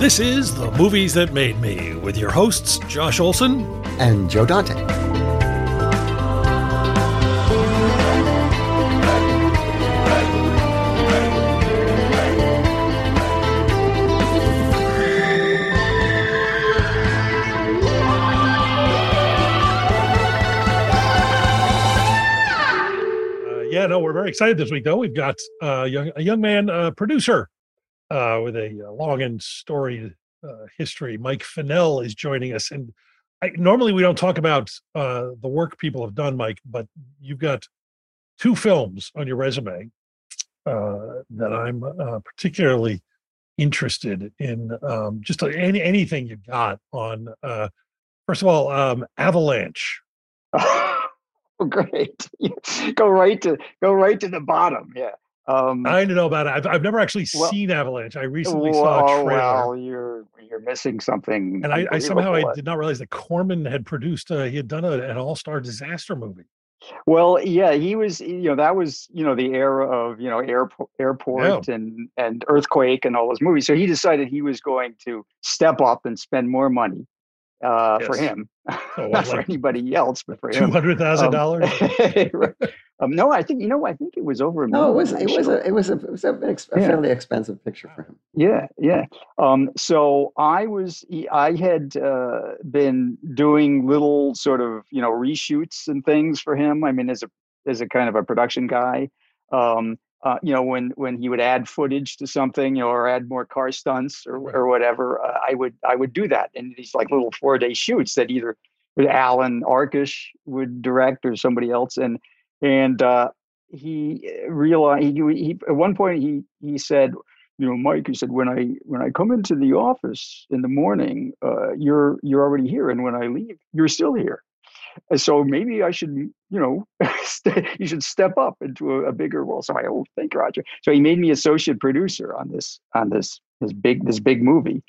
This is The Movies That Made Me with your hosts, Josh Olson and Joe Dante. Uh, yeah, no, we're very excited this week, though. We've got uh, young, a young man uh, producer uh, with a uh, long and storied uh, history. Mike Finnell is joining us, and I, normally we don't talk about uh, the work people have done, Mike, but you've got two films on your resume uh, that I'm uh, particularly interested in. Um, just any anything you've got on. first of all, um, Avalanche. Oh, great! go right to go right to the bottom. Yeah. Um, I don't know about it. I've, I've never actually well, seen Avalanche. I recently well, saw a trailer. Well, you're you're missing something. And I, I somehow I did not realize that Corman had produced. Uh, he had done a, an all star disaster movie. Well, yeah, he was. You know, that was you know the era of you know airport, airport yeah. and and earthquake and all those movies. So he decided he was going to step up and spend more money uh, yes. for him, so not like for anybody else, but for him. Two hundred thousand um, dollars. Um, no, I think you know. I think it was over a million. No, it was. It was, a, it was a. It was a, a fairly expensive picture for him. Yeah, yeah. Um, so I was. I had uh, been doing little sort of you know reshoots and things for him. I mean, as a as a kind of a production guy. Um, uh, you know, when when he would add footage to something, you know, or add more car stunts or or whatever, uh, I would I would do that in these like little four day shoots that either Alan Arkush would direct or somebody else, and and uh, he uh, realized he, he at one point he he said you know mike he said when i when i come into the office in the morning uh, you're you're already here and when i leave you're still here. And so maybe i should you know you should step up into a, a, bigger role. So i oh thank you roger. So he made me associate producer on this on this this big this big movie.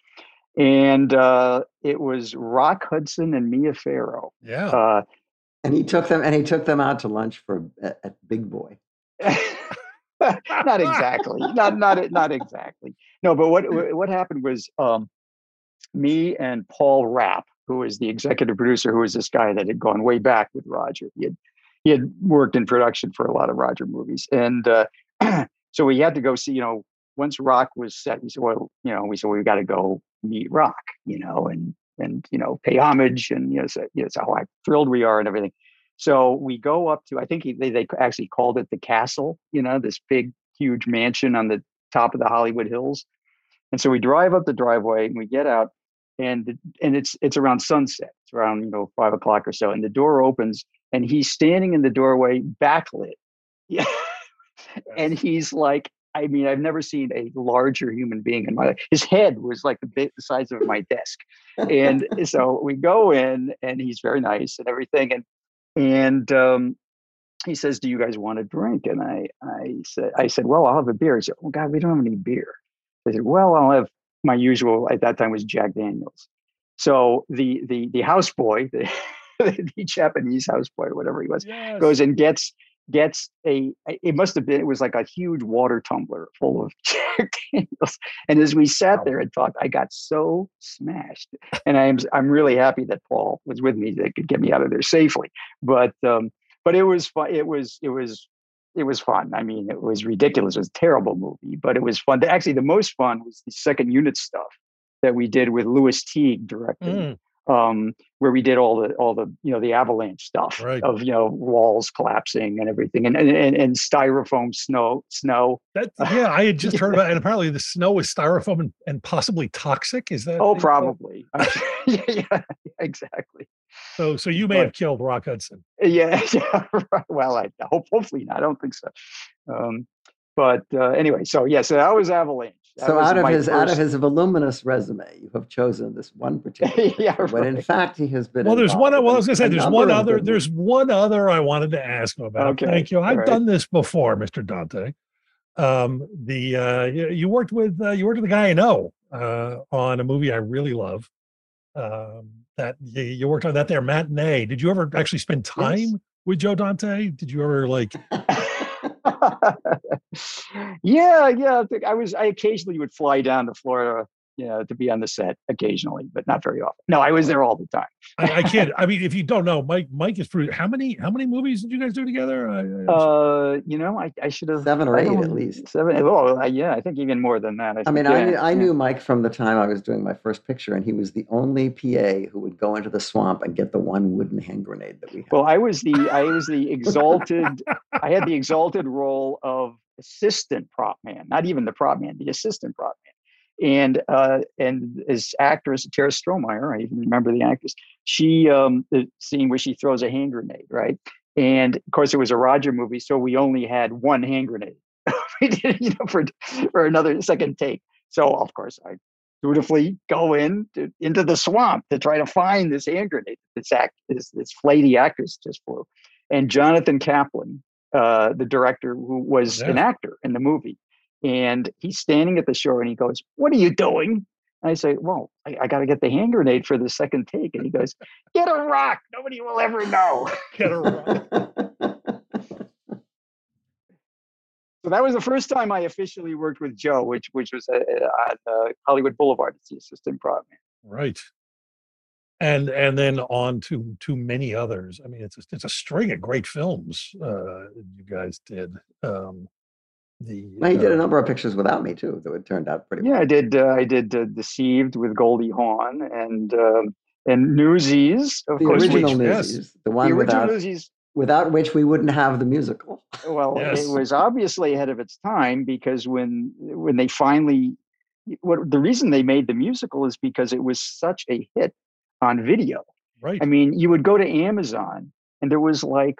And uh, it was rock hudson and mia farrow. Yeah. Uh, and he took them and he took them out to lunch for at, Big Boy. not exactly. not not not exactly. No, but what what happened was um, me and Paul Rapp, who was the executive producer, who was this guy that had gone way back with Roger. He had he had worked in production for a lot of Roger movies, and uh, so we had to go see. You know, once Rock was set, we said, well, you know, we said well, we got to go meet Rock, you know, and and you know pay homage and you know, so, you know how thrilled we are and everything. So we go up to I think he, they they actually called it the castle, you know, this big huge mansion on the top of the Hollywood Hills. And so we drive up the driveway and we get out and and it's it's around sunset. It's around you know five o'clock or so, and the door opens and he's standing in the doorway backlit. Yeah. and he's like I mean, I've never seen a larger human being in my life. His head was like the, bit, the size of my desk. And so we go in and he's very nice and everything. And, and, um, he says, do you guys want a drink? And I, I said, I said, well, I'll have a beer. He said, oh God, we don't have any beer. I said, well, I'll have my usual at that time was Jack Daniels. So the, the, the houseboy, the, the Japanese houseboy whatever he was, yes. goes and gets gets a it must have been it was like a huge water tumbler full of Jack Daniels. And as we sat there and talked, I got so smashed. And I'm I'm really happy that Paul was with me that could get me out of there safely. But um, but it was fun. It was it was it was fun. I mean, it was ridiculous. It was a terrible movie, but it was fun. Actually, the most fun was the second unit stuff that we did with Lewis Teague directing. Mm. Um, where we did all the all the you know the avalanche stuff Right. of you know walls collapsing and everything, and and, and, styrofoam snow snow. That yeah, I had just heard about, and apparently the snow is styrofoam and, and possibly toxic. Is that Oh, probably. yeah, yeah, exactly. So so you may But- have killed Rock Hudson. Yeah, yeah. right. Well, I hope hopefully not. I don't think so. Um, but uh, anyway, so yeah, so that was Avalanche. That So out of my his out of his voluminous resume, you have chosen this one particular. Yeah, picture, when in fact he has been. Well, there's one. involved Well, I in was going to say there's one other. There's movies. one other I wanted to ask him about. Okay, Thank you. I've all right. done this before, Mr. Dante. Um, the uh, you, you worked with uh, you worked with a guy I know uh, on a movie I really love. Um, that you, you worked on that there matinee. Did you ever actually spend time Yes. with Joe Dante? Did you ever like? yeah, yeah. I, was. I occasionally would fly down to Florida, you know, to be on the set occasionally, but not very often. No, I was there all the time. I, I can't. I mean, if you don't know, Mike, Mike is pretty. How many? How many movies did you guys do together? I, I, Uh, you know, I, I should have Seven or eight at least. Seven. Oh, uh, yeah. I think even more than that. I mean, think, I knew, I yeah. knew Mike from the time I was doing my first picture, and he was the only PA who would go into the swamp and get the one wooden hand grenade that we had. Well, I was the I was the exalted. I had the exalted role of assistant prop man, not even the prop man, the assistant prop man. And uh, and as actress Tara Strohmeier, I even remember the actress. She um, the scene where she throws a hand grenade, right? And of course, it was a Roger movie, so we only had one hand grenade. you know, for for another second take. So of course, I dutifully go in to, into the swamp to try to find this hand grenade. This act, this this flighty actress just flew, and Jonathan Kaplan, uh, the director who was an actor in the movie, and he's standing at the shore and he goes, "What are you doing?" And I say, "Well, I, I got to get the hand grenade for the second take." And he goes, "Get a rock. Nobody will ever know." Get a rock. So that was the first time I officially worked with Joe, which which was uh, on uh, Hollywood Boulevard as the assistant prop man. Right. And and then on to to many others. I mean, it's a, it's a string of great films uh, you guys did. Um, the Well, he did uh, a number of pictures without me too, that it turned out pretty well. Yeah, well. I did. Uh, I did uh, Deceived with Goldie Hawn and um, and Newsies, of The course. original which. Newsies, the the one original without Newsies. without which we wouldn't have the musical. Well, Yes. it was obviously ahead of its time because when when they finally, what the reason they made the musical is because it was such a hit on video. right. I mean, you would go to Amazon and there was like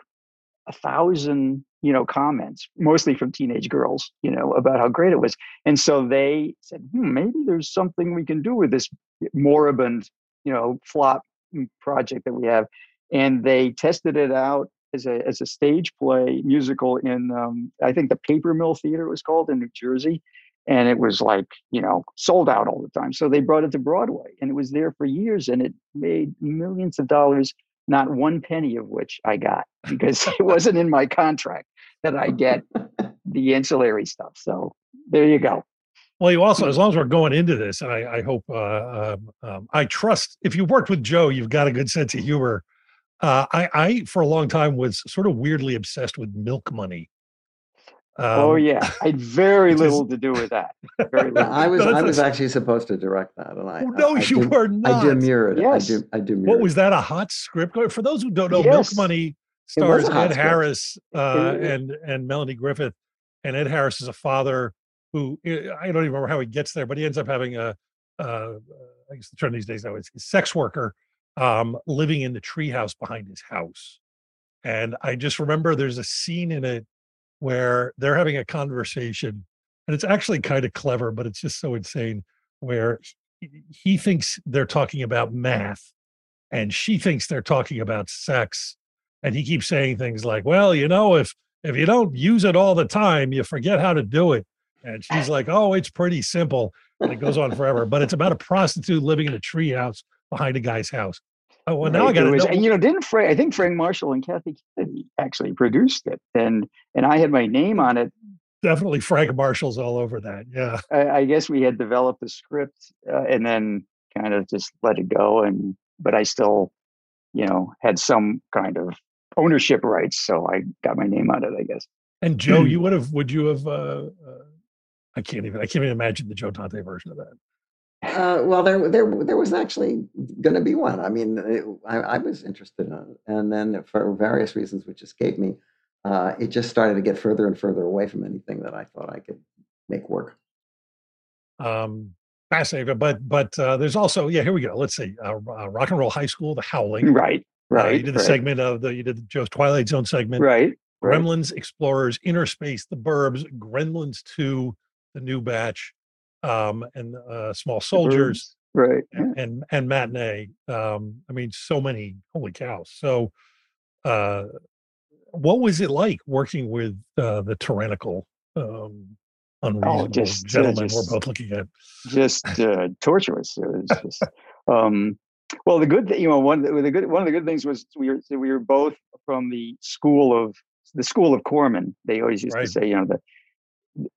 a thousand, you know, comments, mostly from teenage girls, you know, about how great it was. And so they said, hmm, maybe there's something we can do with this moribund, you know, flop project that we have. And they tested it out as a as a stage play musical in um, I think the Paper Mill Theater was called in New Jersey. And it was like, you know, sold out all the time. So they brought it to Broadway and it was there for years and it made millions of dollars, not one penny of which I got because it wasn't in my contract that I get the ancillary stuff. So there you go. Well, you also, as long as we're going into this, and I, I hope, uh, um, um, I trust if you've worked with Joe, you've got a good sense of humor. Uh, I, I, for a long time, was sort of weirdly obsessed with milk money. Oh Um, yeah, I had very little to do with that. Very little. I was No, I was actually supposed to direct that, and I Oh, no, I, I you dem- were I not. demurred. Yes. I, dem- I demurred. What was that? A hot script? For those who don't know, Milk Money stars Ed script. Harris uh, and and Melanie Griffith. And Ed Harris is a father who eh, I don't even remember how he gets there, but he ends up having a, uh, I guess the trend these days now is a sex worker um, living in the treehouse behind his house. And I just remember there's a scene in it where they're having a conversation, and it's actually kind of clever, but it's just so insane. Where he, thinks they're talking about math, and she thinks they're talking about sex, and he keeps saying things like, "Well, you know, if if you don't use it all the time, you forget how to do it." And she's like, "Oh, it's pretty simple," and it goes on forever. But it's about a prostitute living in a treehouse behind a guy's house. Oh, well, now I got it to. And you know, didn't Frank? I think Frank Marshall and Kathy Kennedy actually produced it, and and I had my name on it. Definitely Frank Marshall's all over that. Yeah. I, I guess we had developed the script uh, and then kind of just let it go, and but I still, you know, had some kind of ownership rights, so I got my name on it. I guess. And Joe, you would have, would you have, uh, uh, I can't even, I can't even imagine the Joe Dante version of that. Uh, well, there, there, there was actually going to be one. I mean, it, I, I, was interested in it, and then for various reasons which escaped me, uh, it just started to get further and further away from anything that I thought I could make work. Um, fascinating, but but uh, there's also yeah. Here we go. Let's see, uh, uh, Rock and Roll High School, The Howling. Right, right. you did the right. segment of the you did the Joe's Twilight Zone segment. Right. right. Gremlins, Explorers, Inner Space, The Burbs, Gremlins Two, The New Batch, um, and uh, Small Soldiers, right, and, and and Matinee. Um, I mean, so many. Holy cow! So, uh, what was it like working with uh, the tyrannical, um, unreasonable oh, just, gentlemen just, we're both looking at? Just uh, torturous. It was just. um, well, the good, thing, you know, one of the good one of the good things was we were we were both from the school of the school of Corman. They always used right. to say, you know, that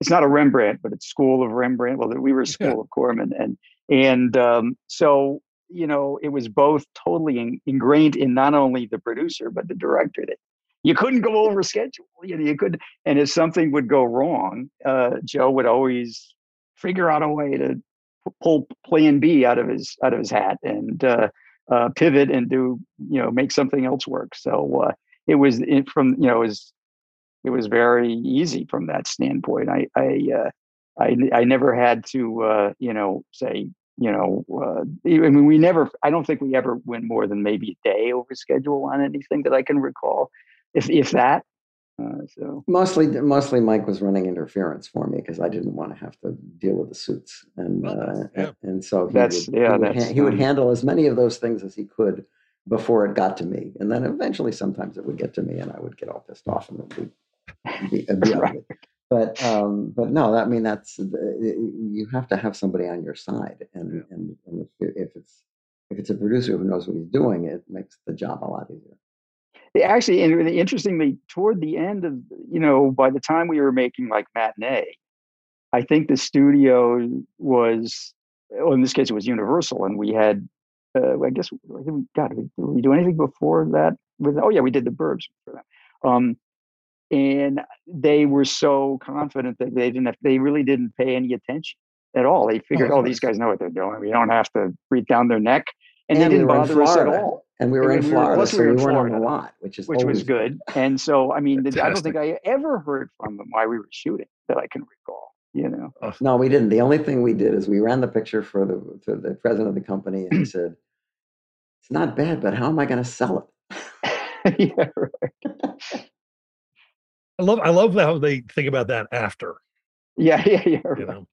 it's not a Rembrandt, but it's school of Rembrandt. Well, we were school yeah. of Corman, and and um, so you know, it was both totally in, ingrained in not only the producer but the director that you couldn't go over schedule. You know, you could, and if something would go wrong, uh, Joe would always figure out a way to pull Plan B out of his out of his hat and uh, uh, pivot and do you know make something else work. So uh, it was it, from you know it was it was very easy from that standpoint. I I uh, I, I never had to uh, you know say you know I mean we never I don't think we ever went more than maybe a day over schedule on anything that I can recall, if if that. Uh, so mostly, mostly Mike was running interference for me because I didn't want to have to deal with the suits, and uh, yeah. and so he that's would, yeah, he would, that's, ha- he would handle as many of those things as he could before it got to me, and then eventually, sometimes it would get to me, and I would get all pissed off, and it would be, right. But um, but no, I mean that's you have to have somebody on your side, and and, and if, if it's if it's a producer who knows what he's doing, it makes the job a lot easier. Actually and really interestingly toward the end of you know by the time we were making like matinee i think the studio was well, in this case it was universal and we had uh, i guess god did we do anything before that with oh yeah we did the burbs for them. Um, and they were so confident that they didn't have, they really didn't pay any attention at all they oh, figured oh, oh these guys know what they're doing we don't have to breathe down their neck and, and they didn't we bother us at all and we were and in we Florida, were, so we, we were Florida, on a lot, which is which was good. And so, I mean, I don't think I ever heard from them why we were shooting that I can recall. You know, uh, no, we didn't. The only thing we did is we ran the picture for the for the president of the company, and he said, "It's not bad, but how am I going to sell it?" yeah, right. I love I love how they think about that after. Yeah, yeah, yeah. Right. You know,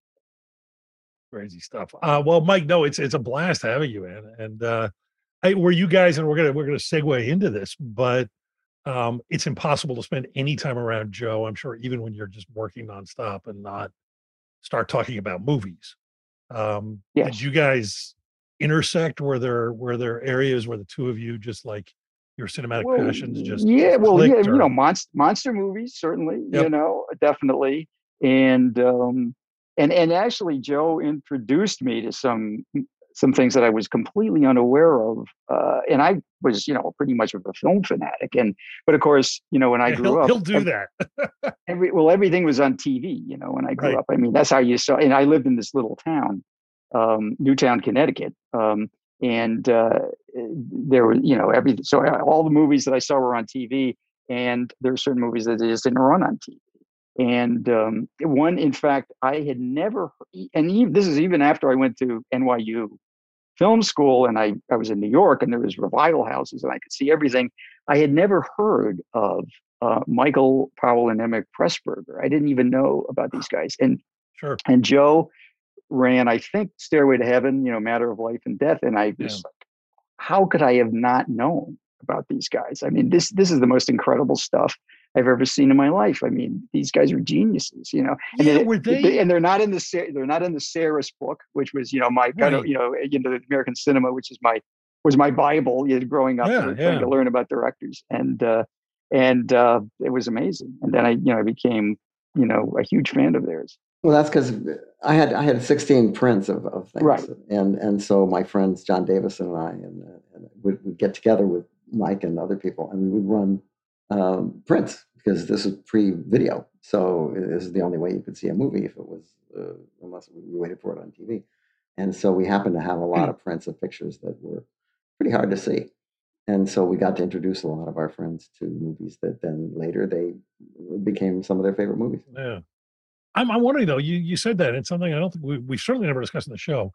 crazy stuff. Uh, well, Mike, no, it's it's a blast having you, man, and. uh I, were you guys, and we're gonna we're gonna segue into this, but um, it's impossible to spend any time around Joe. I'm sure, even when you're just working nonstop and not start talking about movies. Um, yes. Did you guys intersect? Were there were there areas where the two of you just like your cinematic well, passions just yeah, well, yeah, or... you know, monster monster movies certainly, yep. you know, definitely, and um, and and actually, Joe introduced me to some some things that I was completely unaware of. Uh, and I was, you know, pretty much of a film fanatic. And but of course, you know, when I yeah, grew he'll, up, he'll do that. every well, everything was on TV. You know, when I grew right. up, I mean, that's how you saw. And I lived in this little town, um, Newtown, Connecticut. Um, and uh, there were, you know, every so all the movies that I saw were on TV, and there were certain movies that just didn't run on TV. And um, one, in fact, I had never, and even, this is even after I went to NYU film school and I, I was in New York and there was revival houses and I could see everything. I had never heard of uh, Michael Powell and Emeric Pressburger. I didn't even know about these guys. And sure. And Joe ran, I think, Stairway to Heaven, you know, Matter of Life and Death. And I was yeah. like, how could I have not known about these guys? I mean, this this is the most incredible stuff. I've ever seen in my life. I mean, these guys are geniuses, you know. And yeah, they, were they? they? And they're not in the they're not in the Sarris book, which was you know my kind of you know you know American cinema, which is my was my Bible. You know, growing up, yeah, trying yeah. to learn about directors, and uh, and uh, it was amazing. And then I you know I became you know a huge fan of theirs. Well, that's because I had I had 16 prints of, of things, right. and and so my friends John Davison and I and, uh, and would, would get together with Mike and other people, and we would run um, prints because this is pre-video. So this is the only way you could see a movie if it was uh, unless we waited for it on TV. And so we happened to have a lot of prints of pictures that were pretty hard to see. And so we got to introduce a lot of our friends to movies that then later they became some of their favorite movies. Yeah. I'm, I'm wondering though, you, you said that it's something I don't think we, we certainly never discussed in the show.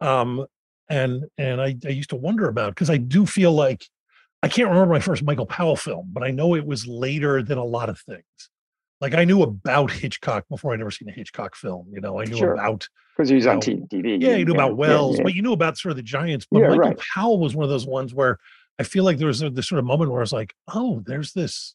Um, and, and I, I used to wonder about, cause I do feel like I can't remember my first Michael Powell film, but I know it was later than a lot of things. Like I knew about Hitchcock before I'd ever seen a Hitchcock film. You know, I knew Sure. about because he was on know, TV. yeah, you knew about Wells, yeah. but you knew about sort of the giants. But Yeah, Michael right. Powell was one of those ones where I feel like there was a, this sort of moment where I was like, oh, there's this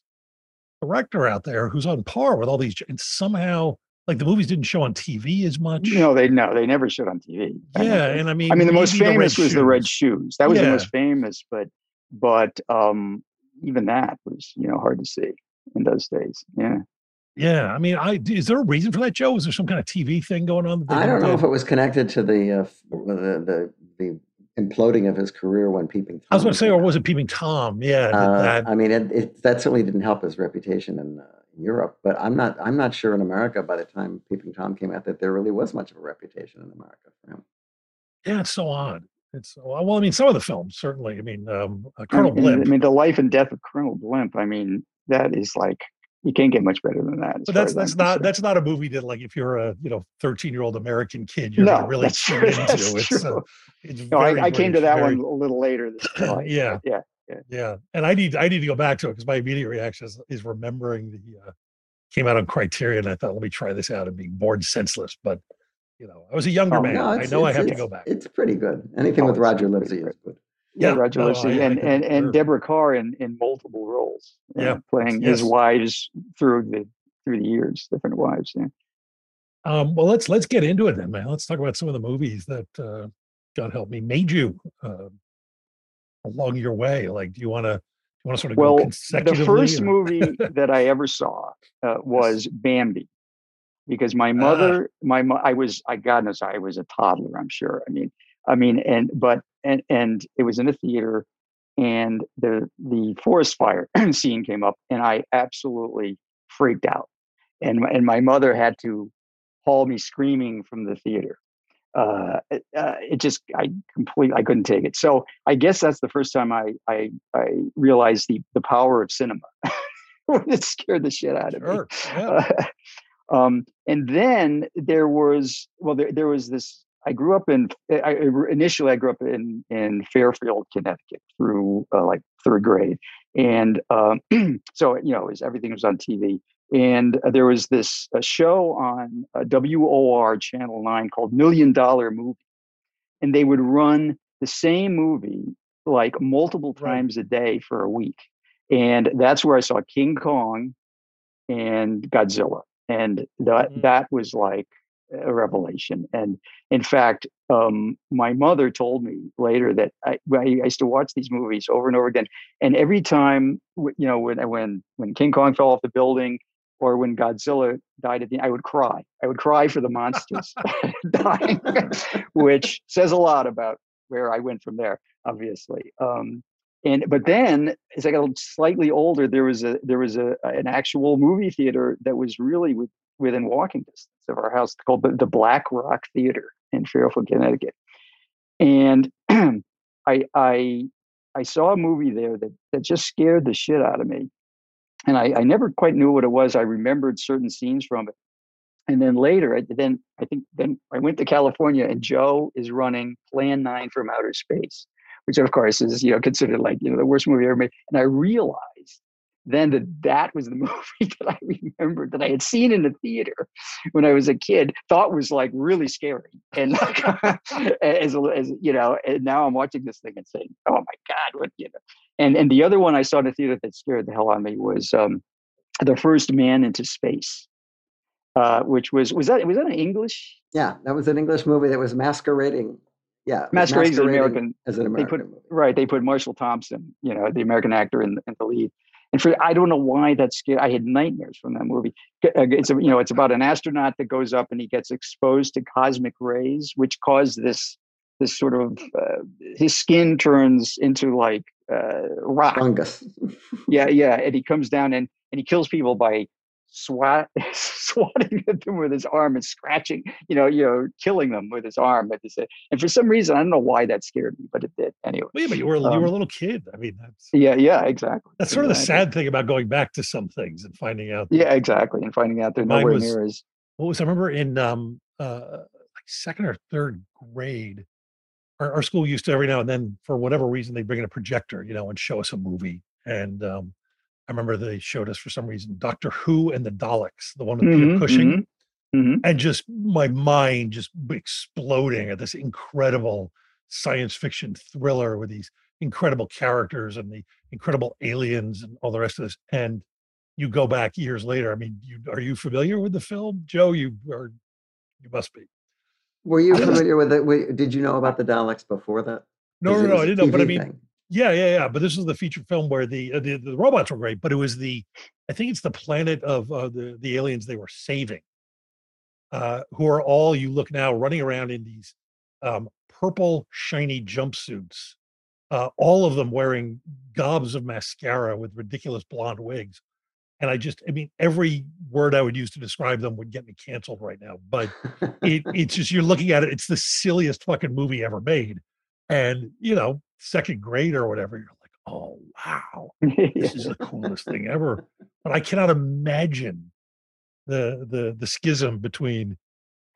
director out there who's on par with all these, and somehow like the movies didn't show on TV as much. No, they no, they never showed on TV. I yeah, that. and I mean, I mean, the most maybe Red famous was the red Shoes. shoes. That was the most famous, but but um, even that was you know hard to see in those days. Yeah. Yeah, I mean, I is there a reason for that, Joe? Was there some kind of TV thing going on? I don't know do? if it was connected to the uh, the, the the imploding of his career when Peeping Tom. I was going to say, or was it Peeping Tom? Yeah, Uh, that, I mean, it, it, that certainly didn't help his reputation in uh, Europe. But I'm not I'm not sure in America by the time Peeping Tom came out that there really was much of a reputation in America for him. yeah, it's so odd. It's so, well, I mean, some of the films certainly. I mean, um, uh, I Colonel mean, Blimp. I mean, the life and death of Colonel Blimp. I mean, that is like you can't get much better than that. but far that's I'm that's not concerned. that's not a movie that like if you're a you know 13 year old American kid you're No, really that's true, into. It's uh, it's No, I, I came to that very- one a little later. This life, Yeah. Yeah. Yeah, and I need I need to go back to it because my immediate reaction is, is remembering the uh, came out on Criterion. I thought, let me try this out and being bored senseless. But you know, I was a younger Oh, man. No, I know I have to go back. It's pretty good. Anything Oh, with Roger Livesey is good. Yeah, Yeah, Roger no, Livesey I- I and can and and Deborah Kerr in in multiple roles. Yeah, know, playing his wives through the through the years, different wives. Yeah. Um, well, let's let's get into it then, man. Let's talk about some of the movies that uh, God help me made you uh, along your way. Like, do you want to you want to sort of Well, go the first or- movie that I ever saw uh, was Bambi, because my mother, my mo- I was, I God knows, I was a toddler. I'm sure. I mean, I mean, and but and and it was in a theater, and the the forest fire scene came up, and I absolutely freaked out, and and my mother had to haul me screaming from the theater. Uh, it, uh, it just I completely I couldn't take it. So I guess that's the first time I I I realized the the power of cinema. it scared the shit out of me. Sure. Yeah. um, and then there was well, there, there was this. I grew up in. I, initially I grew up in in Fairfield, Connecticut, through uh, like third grade, and um, so you know, was everything was on TV. And uh, there was this a show on uh, WOR Channel Nine called Million Dollar Movie, and they would run the same movie like multiple Right. times a day for a week, and that's where I saw King Kong and Godzilla, and that Mhm. that was like a revelation. And in fact, um, my mother told me later that I, I used to watch these movies over and over again, and every time, you know, when when when King Kong fell off the building. Or when Godzilla died at the, I would cry. I would cry for the monsters dying, which says a lot about where I went from there. Obviously, um, and but then as I got slightly older, there was a there was a an actual movie theater that was really with, within walking distance of our house called the, the Black Rock Theater in Fairfield, Connecticut, and I I I saw a movie there that that just scared the shit out of me, and I, I never quite knew what it was. I remembered certain scenes from it, and then later, I, then I think then I went to California, and Joe is running Plan Nine from Outer Space, which of course is you know considered like you know the worst movie ever made. And I realized then that that was the movie that I remembered that I had seen in the theater when I was a kid, thought was like really scary, and like, as as you know, and now I'm watching this thing and saying, oh my god, what you know. And and the other one I saw in the theater that scared the hell out of me was um, the first man into space. Uh, which was was that was that an English Yeah, that was an English movie that was masquerading. Yeah, masquerading, was masquerade as an American as an they put movie. right they put marshall thompson you know the american actor in, in the lead and for i don't know why that scared i had nightmares from that movie uh, it's a, you know it's about an astronaut that goes up and he gets exposed to cosmic rays which cause this this sort of uh, his skin turns into like uh, rock Fungus. yeah yeah and he comes down and and he kills people by swat swatting at them with his arm and scratching, you know, you know, killing them with his arm. At this, and for some reason, I don't know why that scared me, but it did anyway. Well, yeah, but you were you Um, were a little kid. I mean, that's Yeah, yeah, exactly. that's sort of the sad thing about going back to some things and finding out. Yeah, exactly. And finding out they're nowhere was- near as What was I remember in um uh like second or third grade, our, our school used to every now and then for whatever reason they bring in a projector, you know, and show us a movie. And um I remember they showed us for some reason Doctor Who and the Daleks, the one with Peter Mhm, Cushing. mhm. and just my mind just exploding at this incredible science fiction thriller with these incredible characters and the incredible aliens and all the rest of this and you go back years later i mean you are you familiar with the film joe you are you must be Were you familiar with it? Did you know about the Daleks before that? no 'Cause no it no I didn't know but i mean thing. Yeah yeah yeah but this was the feature film where the uh, the, the robots were great but it was the i think it's the planet of uh, the the aliens they were saving uh who are all you look now running around in these um purple shiny jumpsuits uh all of them wearing gobs of mascara with ridiculous blonde wigs and i just i mean every word i would use to describe them would get me canceled right now but it, it's just you're looking at it it's the silliest fucking movie ever made and you know second grade or whatever you're like oh wow this is the coolest thing ever. But i cannot imagine the the the schism between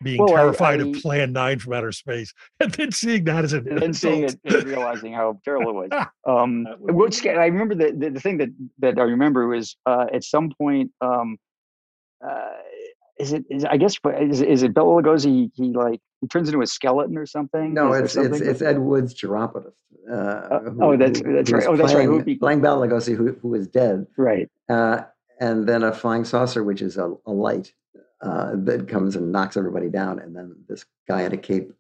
being Well, terrified I- of plan 9 from outer space and then seeing that as an and then seeing it and realizing how terrible it was. Um, That would what be- I remember the, the, the thing that, that I remember was uh, at some point, um, uh, is it, is, I guess, is, it- is it Bela Lugosi? He, like, he turns into a skeleton or something? No, it's there it's it's Ed Wood's Chiropodist. Uh, oh, that's- that's right. Oh, that's right, Playing, who'd be- playing Bela Lugosi, who who is dead, right. uh, and then a flying saucer, which is a, a light uh, that comes and knocks everybody down, and then this guy in a cape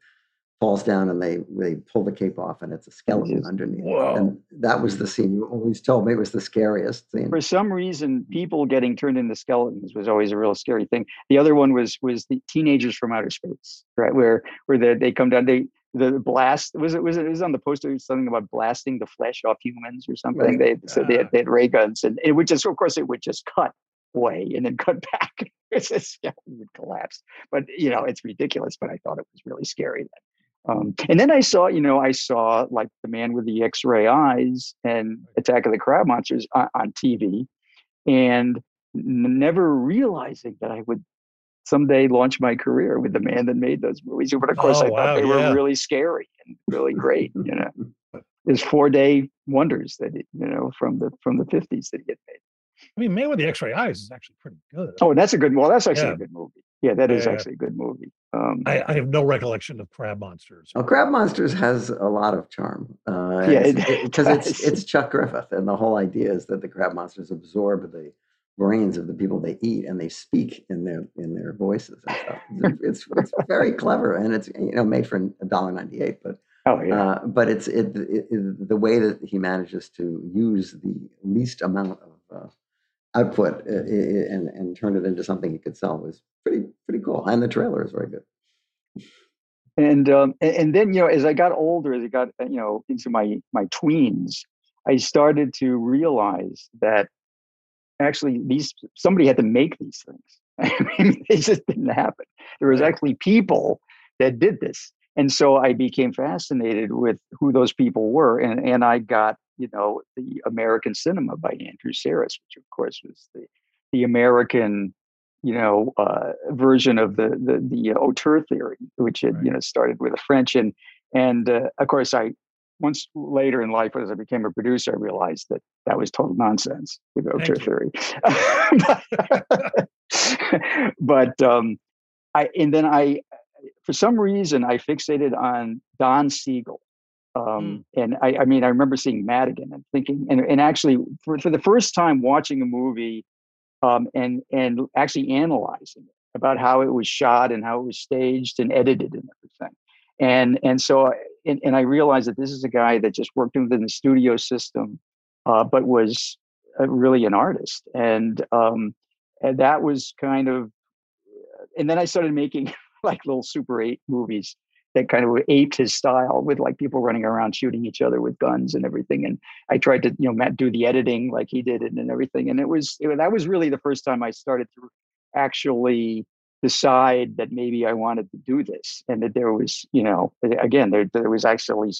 falls down, and they they pull the cape off, and it's a skeleton Just- underneath. Whoa. And that was the scene you always told me it was the scariest scene. For some reason, people getting turned into skeletons was always a real scary thing. The other one was was the teenagers from outer space, right? Where where they, they come down, they the blast was it was it was on the poster something about blasting the flesh off humans or something. Right. They so they, had, they had ray guns and it would just of course it would just cut away and then cut back. it's a skeleton would collapse. But you know it's ridiculous. But I thought it was really scary. Um, and then I saw, you know, I saw like the man with the X-ray eyes and Attack of the Crab Monsters on, on TV, and n- never realizing that I would someday launch my career with the man that made those movies. But of course, Oh, I thought they yeah. were really scary and really great. You know, there's four day wonders that you know from the from the fifties that he had made. i mean man with the x-ray eyes is actually pretty good Oh, that's a good. Well, that's actually Yeah. a good movie. Yeah, that is Yeah, yeah. actually a good movie. Um, I, I have no recollection of crab monsters Oh, Crab Monsters has a lot of charm. Uh, Yeah, it- it because it's it's Chuck Griffith, and the whole idea is that the crab monsters absorb the brains of the people they eat, and they speak in their in their voices and stuff. It's, it's, it's very clever, and it's you know made for a dollar ninety eight, but oh yeah. uh, but it's it, it, it the way that he manages to use the least amount of uh, output uh, and and turn it into something he could sell was pretty pretty cool, and the trailer is very good. and um, and then you know as i got older as i got uh, you know into my my tweens i started to realize that actually these somebody had to make these things. I mean they just didn't happen. There was actually people that did this. And so i became fascinated with who those people were and and i got you know the american cinema by andrew Sarris, which of course was the the american you know, uh, version of the the, the auteur theory, which had you know started with the French, and and uh, of course I once later in life as I became a producer, I realized that that was total nonsense with auteur theory. but but um, I and then I, for some reason, I fixated on Don Siegel. Um, And I, I mean, I remember seeing Madigan and thinking, and, and actually, for, for the first time watching a movie um, and and actually analyzing it about how it was shot and how it was staged and edited and everything. And and so I, and, and I realized that this is a guy that just worked within the studio system, uh, but was uh, really an artist. And um, and that was kind of. And then I started making like little Super Eight movies that kind of aped his style with like people running around shooting each other with guns and everything. And I tried to, you know, Matt do the editing like he did it and everything. And it was, it, that was really the first time I started to actually decide that maybe I wanted to do this and that there was, you know, again, there, there was actually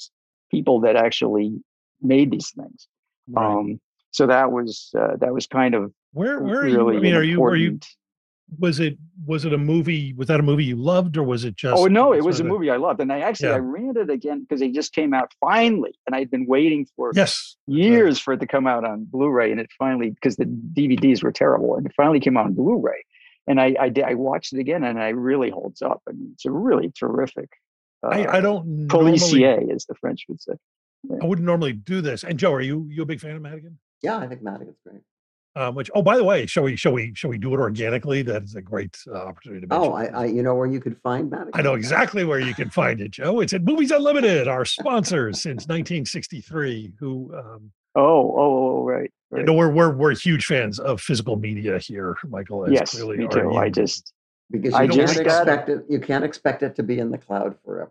people that actually made these things. Right. Um, so that was, uh, that was kind of where where are really you? I mean, are you were you was it was it a movie? Was that a movie you loved, or was it just? Oh no, it was a of movie I loved, and I actually Yeah. I ran it again because it just came out finally, and I'd been waiting for Yes, years for it to come out on Blu-ray, and it finally because the DVDs were terrible, and it finally came out on Blu-ray, and I I, did, I watched it again, and it really holds up. I mean, it's a really terrific. Uh, I, I don't normally, policier, as the French would say. I wouldn't normally do this. And Joe, are you you a big fan of Madigan? Yeah, I think Madigan's great. Um, which oh, by the way, shall we shall we shall we do it organically? That is a great uh, opportunity to mention. Oh, I, I you know where you could find Madigan? I know exactly where you can find it, Joe. It's at Movies Unlimited, our sponsors since 1963. Who um, Oh, oh, oh, right. you right. know we're we're we're huge fans of physical media here, Michael. as yes, clearly me are too. I just because I just can't got- expect it. You can't expect it to be in the cloud forever.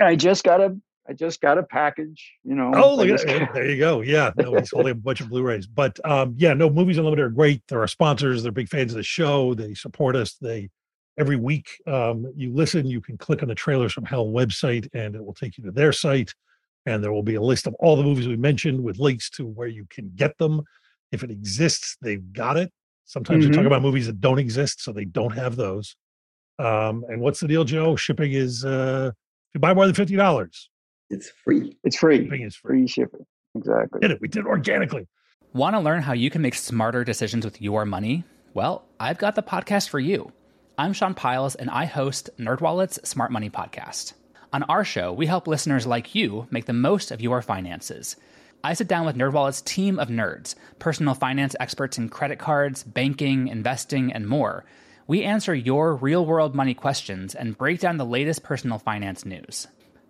I just got a I just got a package. You know. Oh, look at that. There you go. Yeah. No, he's holding a bunch of Blu-rays. But um, yeah, no, Movies Unlimited are great. They're our sponsors. They're big fans of the show. They support us. They every week um, you listen, you can click on the trailers from Hell website and it will take you to their site. And there will be a list of all the movies we mentioned with links to where you can get them. If it exists, they've got it. Sometimes we talk Mhm. about movies that don't exist, so they don't have those. Um, and what's the deal, Joe? Shipping is uh if you buy more than fifty dollars, It's free. It's free. shipping is free. Free shipping. Exactly. Did it? We did it organically. Want to learn how you can make smarter decisions with your money? Well, I've got the podcast for you. I'm Sean Pyles, and I host NerdWallet's Smart Money Podcast. On our show, we help listeners like you make the most of your finances. I sit down with NerdWallet's team of nerds, personal finance experts in credit cards, banking, investing, and more. We answer your real-world money questions and break down the latest personal finance news.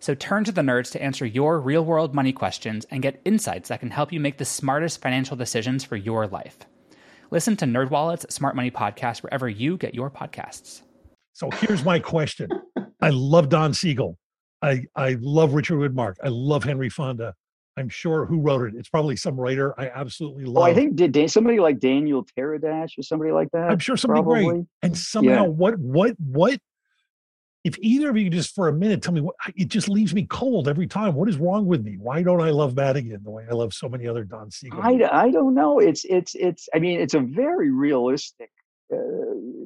So turn to the nerds to answer your real world money questions and get insights that can help you make the smartest financial decisions for your life. Listen to NerdWallet's Smart Money Podcast wherever you get your podcasts. So here's my question. I love Don Siegel. I I love Richard Widmark. I love Henry Fonda. I'm sure who wrote it. It's probably some writer I absolutely love. Oh, I think did Dan- somebody like Daniel Taradash or somebody like that. I'm sure somebody great. And somehow, what what what? If either of you just for a minute tell me what it just leaves me cold every time. What is wrong with me? Why don't I love Madigan the way I love so many other Don Siegel? I. I don't know. It's it's it's. I mean, it's a very realistic uh,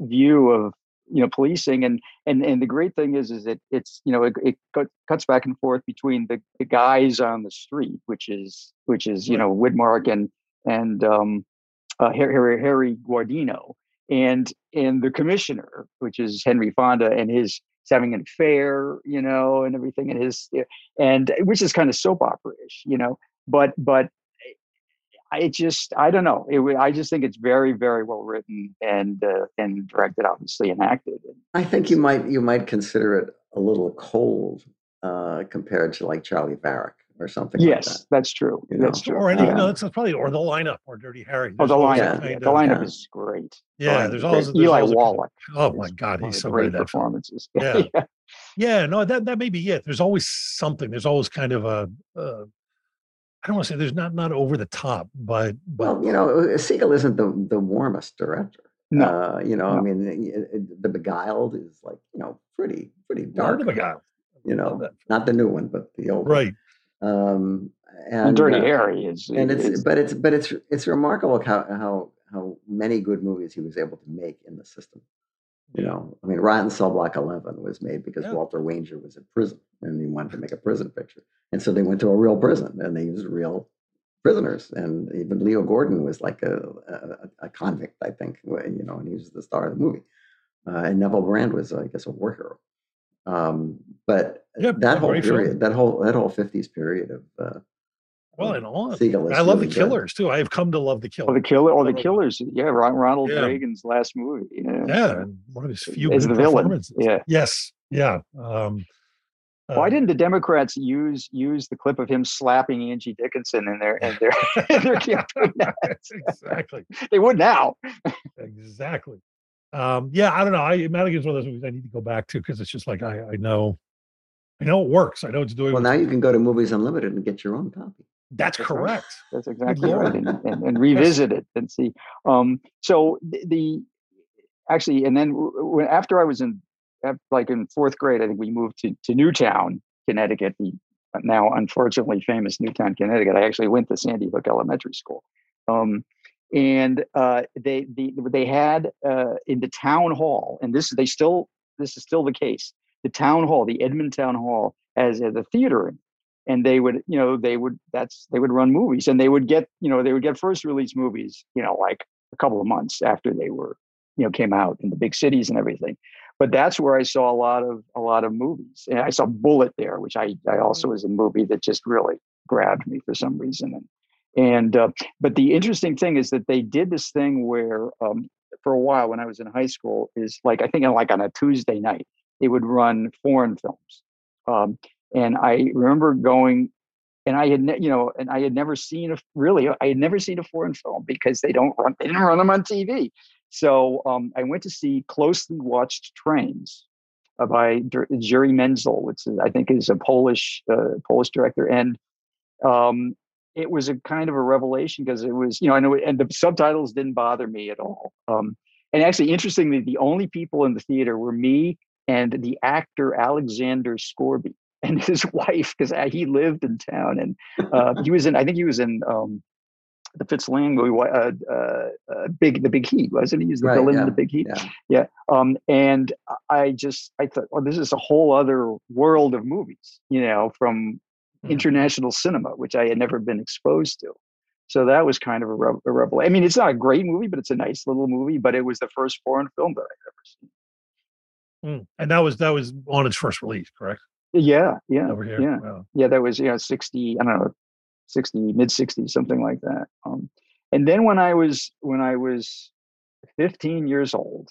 view of you know policing, and and and the great thing is is that it's you know it, it cut, cuts back and forth between the, the guys on the street, which is which is you Right. know Widmark and and um, uh, Harry, Harry Guardino, and and the commissioner, which is Henry Fonda, and his having an affair, you know, and everything, and his and which is kind of soap opera-ish, you know, but but I just I don't know. It, I just think it's very very well written and uh, and directed, obviously, and acted. I think you might you might consider it a little cold uh, compared to like Charley Varrick or something like yes, that. that's true. You That's true. or any yeah. no, that's probably or the lineup or Dirty Harry. Oh, the lineup. yeah, of- the lineup yeah. is great. Yeah, Lineup there's always there's Eli always a- Wallach. Oh my God, he's so great great that performances. Yeah. Yeah, no, that that may be it. There's always something. There's always kind of a. Uh, I don't want to say there's not not over the top, but but Well, you know, uh, Siegel isn't the the warmest director. No, Uh, you know, I mean, it- it- the Beguiled is like you know pretty pretty Love dark. the guy. You know, not the new one, but the old. one. Right. Um, and Dirty uh, Harry is. and it's is- but it's but it's it's remarkable how how how many good movies he was able to make in the system. You know, I mean, Riot in Cell Block Eleven was made because Yeah. Walter Wanger was in prison and he wanted to make a prison picture, and so they went to a real prison and they used real prisoners, and even Leo Gordon was like a a, a convict, I think, you know, and he was the star of the movie, uh, and Neville Brand was, I guess, a war hero. Um, but Yep, that whole great film. period, that whole that whole fifties period of uh, Well, and all Siegel is I love really the good. Killers too. I have come to love the Oh, Killers. the killer, or the killers. Yeah, Ron- Ronald Yeah. Reagan's last movie. Yeah. yeah, one of his few As good the villain, yeah. Yes. Yeah. Um, Why uh, didn't the Democrats use use the clip of him slapping Angie Dickinson in their in their in their campaign? ads? exactly. They would now. Exactly. Um, yeah, I don't know. I Madigan's one of those movies I need to go back to because it's just like I, I know, I know it works. I know it's doing. Well, now you can go to Movies Unlimited and get your own copy. that's That's right. correct. That's exactly Lord. right, and, and, and revisit it and see. Um, so the, the actually, and then w- w- after I was in like in fourth grade, I think we moved to to Newtown, Connecticut, the now unfortunately famous Newtown, Connecticut. I actually went to Sandy Hook Elementary School, um, and uh, they the, they had uh, in the town hall, and this they still this is still the case. The town hall, the Edmond Town Hall, as as a the theater and they would you know they would that's they would run movies and they would get you know they would get first release movies you know like a couple of months after they were you know came out in the big cities and everything but that's where i saw a lot of a lot of movies and i saw Bullitt there which i i also was a movie that just really grabbed me for some reason and and uh, but the interesting thing is that they did this thing where um, for a while when i was in high school is like i think like on a tuesday night they would run foreign films um, and I remember going, and I had, ne- you know, and I had never seen a really, I had never seen a foreign film because they don't run, they didn't run them on TV. So um, I went to see Closely Watched Trains uh, by Jer- Jerry Menzel, which is, I think is a Polish uh, Polish director, and um, it was a kind of a revelation because it was, you know, I know, and the subtitles didn't bother me at all. Um, and actually, interestingly, the only people in the theater were me and the actor Alexander Scourby and his wife because he lived in town and uh, he was in i think he was in um, the Fritz Lang movie uh, uh, uh, big the big heat wasn't he he was the Right, villain yeah, in the big heat Yeah. yeah um, and i just i thought well this is a whole other world of movies you know from Mhm. international cinema which i had never been exposed to so that was kind of a, rev- a revelation i mean it's not a great movie but it's a nice little movie but it was the first foreign film that i've ever seen Mm. And that was that was on its first release, correct? yeah yeah Over here. yeah Wow. yeah that was you know 60 i don't know 60 mid 60s something like that um and then when i was when i was 15 years old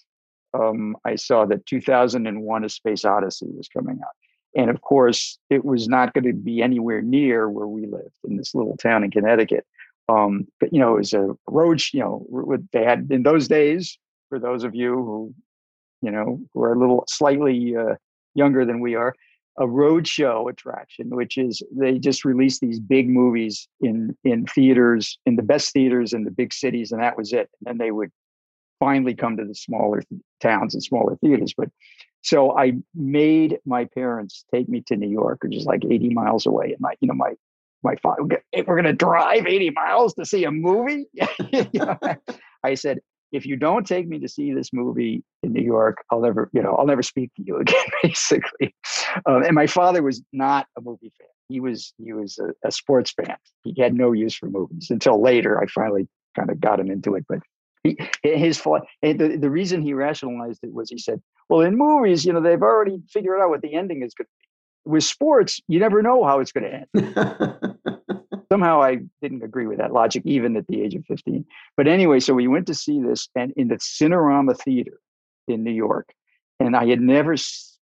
um i saw that 2001 a space odyssey was coming out and of course it was not going to be anywhere near where we lived in this little town in connecticut um but you know it was a road you know they had in those days for those of you who you know who are a little slightly uh, younger than we are a roadshow attraction, which is they just released these big movies in in theaters, in the best theaters in the big cities, and that was it. And then they would finally come to the smaller th- towns and smaller theaters. But so I made my parents take me to New York, which is like 80 miles away. And my, you know, my my father, we're going to drive 80 miles to see a movie. You know, I said, if you don't take me to see this movie in New York, I'll never, you know, I'll never speak to you again, basically. Um, and my father was not a movie fan. He was he was a, a sports fan. He had no use for movies until later. I finally kind of got him into it. But he, his fault. Eh, the, the reason he rationalized it was he said, "Well, in movies, you know, they've already figured out what the ending is going to be. With sports, you never know how it's going to end." somehow I didn't agree with that logic, even at the age of 15. But anyway, so we went to see this and in the Cinerama Theater in New York. And I had never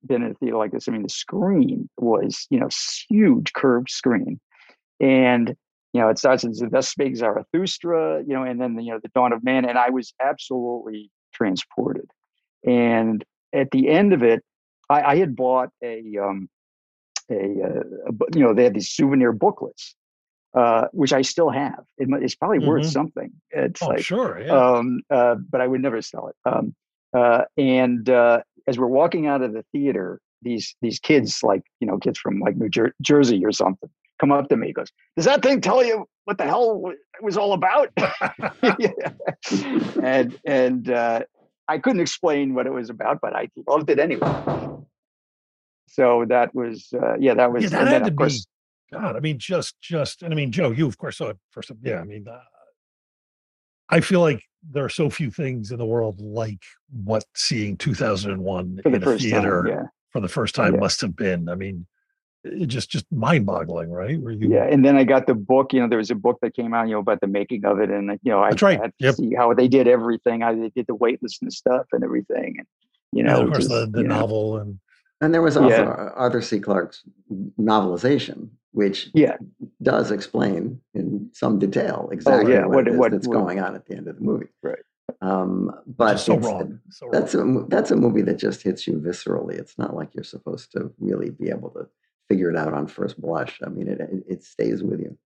been in a theater like this. I mean, the screen was, you know, huge curved screen. And, you know, it starts as the best Zarathustra, you know, and then, you know, the dawn of man. And I was absolutely transported. And at the end of it, I, I had bought a, um, a, uh, you know, they had these souvenir booklets uh, which I still have. It, it's probably worth Mhm. something. It's Oh, like, sure. Yeah. um, uh, but I would never sell it. Um, uh, and uh, as we're walking out of the theater, these these kids, like you know, kids from like New Jer- Jersey or something, come up to me. He Goes, does that thing tell you what the hell it was all about? And and uh, I couldn't explain what it was about, but I loved it anyway. So that was uh, yeah, that was yeah, that and then, had to of course, be. God, I mean, just, just, and I mean, Joe, you of course saw it first. Yeah, I mean, uh, I feel like there are so few things in the world like what seeing 2001 for the in a theater time. Yeah. for the first time Yeah. must have been. I mean, it just just mind boggling, right? Where you yeah, and then I got the book. You know, there was a book that came out, you know, about the making of it, and you know, I That's right. had to Yep. see how they did everything. How they did the weightlessness stuff and everything, and you know, and of course just, the, the you know, novel and And there was also Yeah. Arthur C. Clarke's novelization, which Yeah. does explain in some detail exactly Oh, yeah, what, what- it is what- that's what- going on at the end of the movie. Right. Um, but but so wrong. So That's wrong. a that's a movie that just hits you viscerally. It's not like you're supposed to really be able to figure it out on first blush. I mean, it it, it stays with you.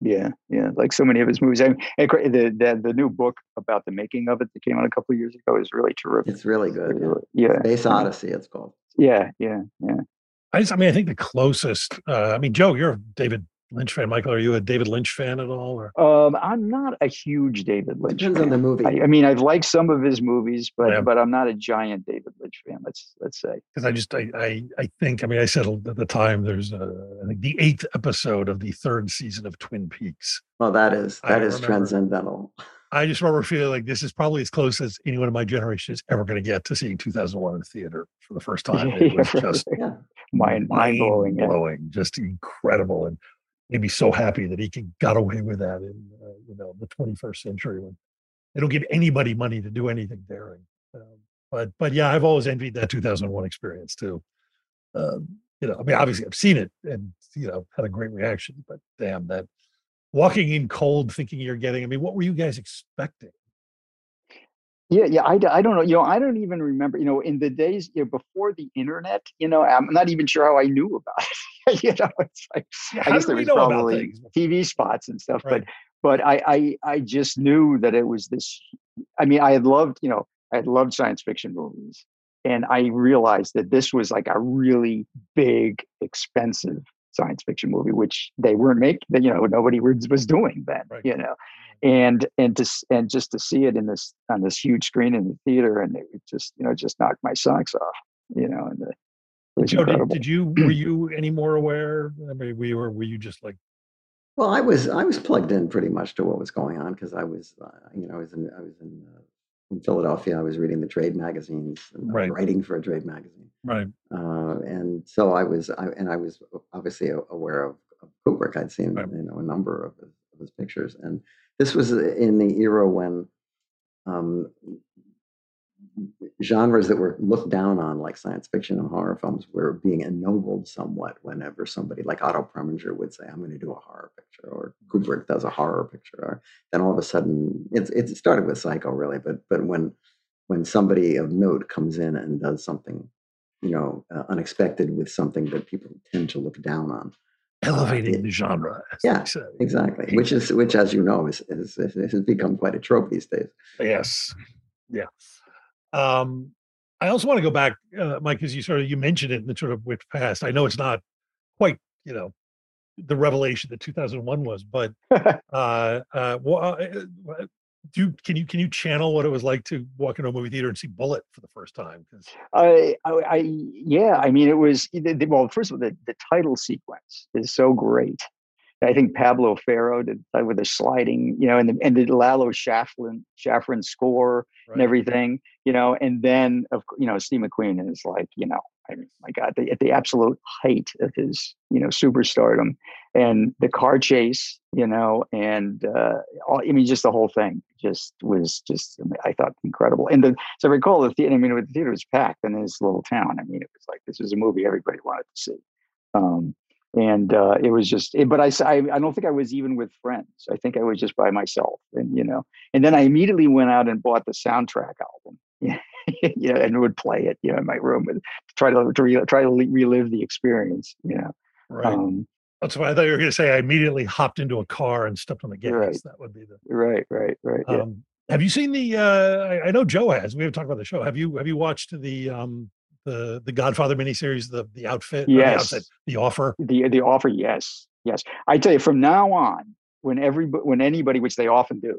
Yeah, yeah, like so many of his movies. I mean, and the, the the new book about the making of it that came out a couple of years ago is really terrific. It's really good. Yeah. Yeah, Space Odyssey, it's called. Yeah, yeah, yeah. I just, I mean, I think the closest. Uh, I mean, Joe, you're a David Lynch fan. Michael, are you a David Lynch fan at all? Or Um, I'm not a huge David Lynch. Depends on the fan. movie. I, I mean, I've liked some of his movies, but Yeah. but I'm not a giant David Lynch fan. Let's let's say. because I just I, I I think I mean I said at the time there's uh, I think the eighth episode of the third season of Twin Peaks. well, that is I that is remember. transcendental. I just remember feeling like this is probably as close as anyone in my generation is ever going to get to seeing 2001 in the theater for the first time. It was just. Yeah. mind mind blowing. Yeah. blowing, just incredible, and made me so happy that he can, got away with that in uh, you know the 21st century when they don't give anybody money to do anything daring. Um, but but yeah, I've always envied that 2001 experience too. Um, you know, I mean, obviously I've seen it and you know had a great reaction, but damn that walking in cold, thinking you're getting. I mean, what were you guys expecting? Yeah, yeah. I, I don't know. You know, I don't even remember. You know, in the days you know, before the internet, you know, I'm not even sure how I knew about it. you know, it's like Yeah, I guess there was probably? TV spots and stuff, Right. but but I, I I just knew that it was this. I mean, I had loved you know I had loved science fiction movies, and I realized that this was like a really big, expensive science fiction movie, which they weren't making. You know, nobody was was doing then. Right. You know, and and to and just to see it in this on this huge screen in the theater, and it just you know just knocked my socks off. You know, and the, Joe, did, did you were you any more aware? I mean, we were were you just like Well, I was I was plugged in pretty much to what was going on because I was uh, you know I was in I was in uh, in Philadelphia. I was reading the trade magazines, and Right. writing for a trade magazine, right? uh, and so I was I, and I was obviously aware of, of Kubrick. I'd seen Right. you know a number of his, of his pictures, and this was in the era when um, genres that were looked down on, like science fiction and horror films, were being ennobled somewhat. Whenever somebody like Otto Preminger would say, "I'm going to do a horror picture," or Kubrick does a horror picture, or then all of a sudden, it's it started with Psycho, really, but but when when somebody of note comes in and does something, you know, uh, unexpected with something that people tend to look down on. Elevating it- the genre. Yeah. Exactly, which is which, as you know, is, is, is has become quite a trope these days. Yes. Yeah. Um, I also want to go back, uh, Mike, because you sort of you mentioned it in the sort of went past. I know it's not quite, you know, the revelation that 2001 was, but uh, uh, uh, uh, do can you can you channel what it was like to walk into a movie theater and see Bullitt for the first time? Because I, I, I, yeah, I mean, it was the- well. First of all, the, the title sequence is so great. I think Pablo Ferro did with the sliding, you know, and the and the Lalo Schifrin Schifrin score and everything, you know, and then of you know Steve McQueen is like, you know, I mean, my God, the, at the absolute height of his, you know, superstardom, and the car chase, you know, and uh, all, I mean, just the whole thing just was just I thought incredible. And the so I recall the theater. I mean, the theater was packed in this little town. I mean, it was like this was a movie everybody wanted to see. Um, and uh, it was just, it, but I don't think I was even with friends. I think I was just by myself, and you know, and then I immediately went out and bought the soundtrack album, you know, and would play it, you know, in my room and try to, to re, try to relive the experience, you know. right. Um, That's why I thought you were going to say I immediately hopped into a car and stepped on the gas. Right. That would be the. right, right, right. Yeah. Um, have you seen the? Uh, I, I know Joe has. We haven't talked about the show. Have you? Have you watched the um, the the Godfather miniseries, the the outfit? or the Yes. outfit, the offer. the the offer yes yes i tell you from now on when every when anybody which they often do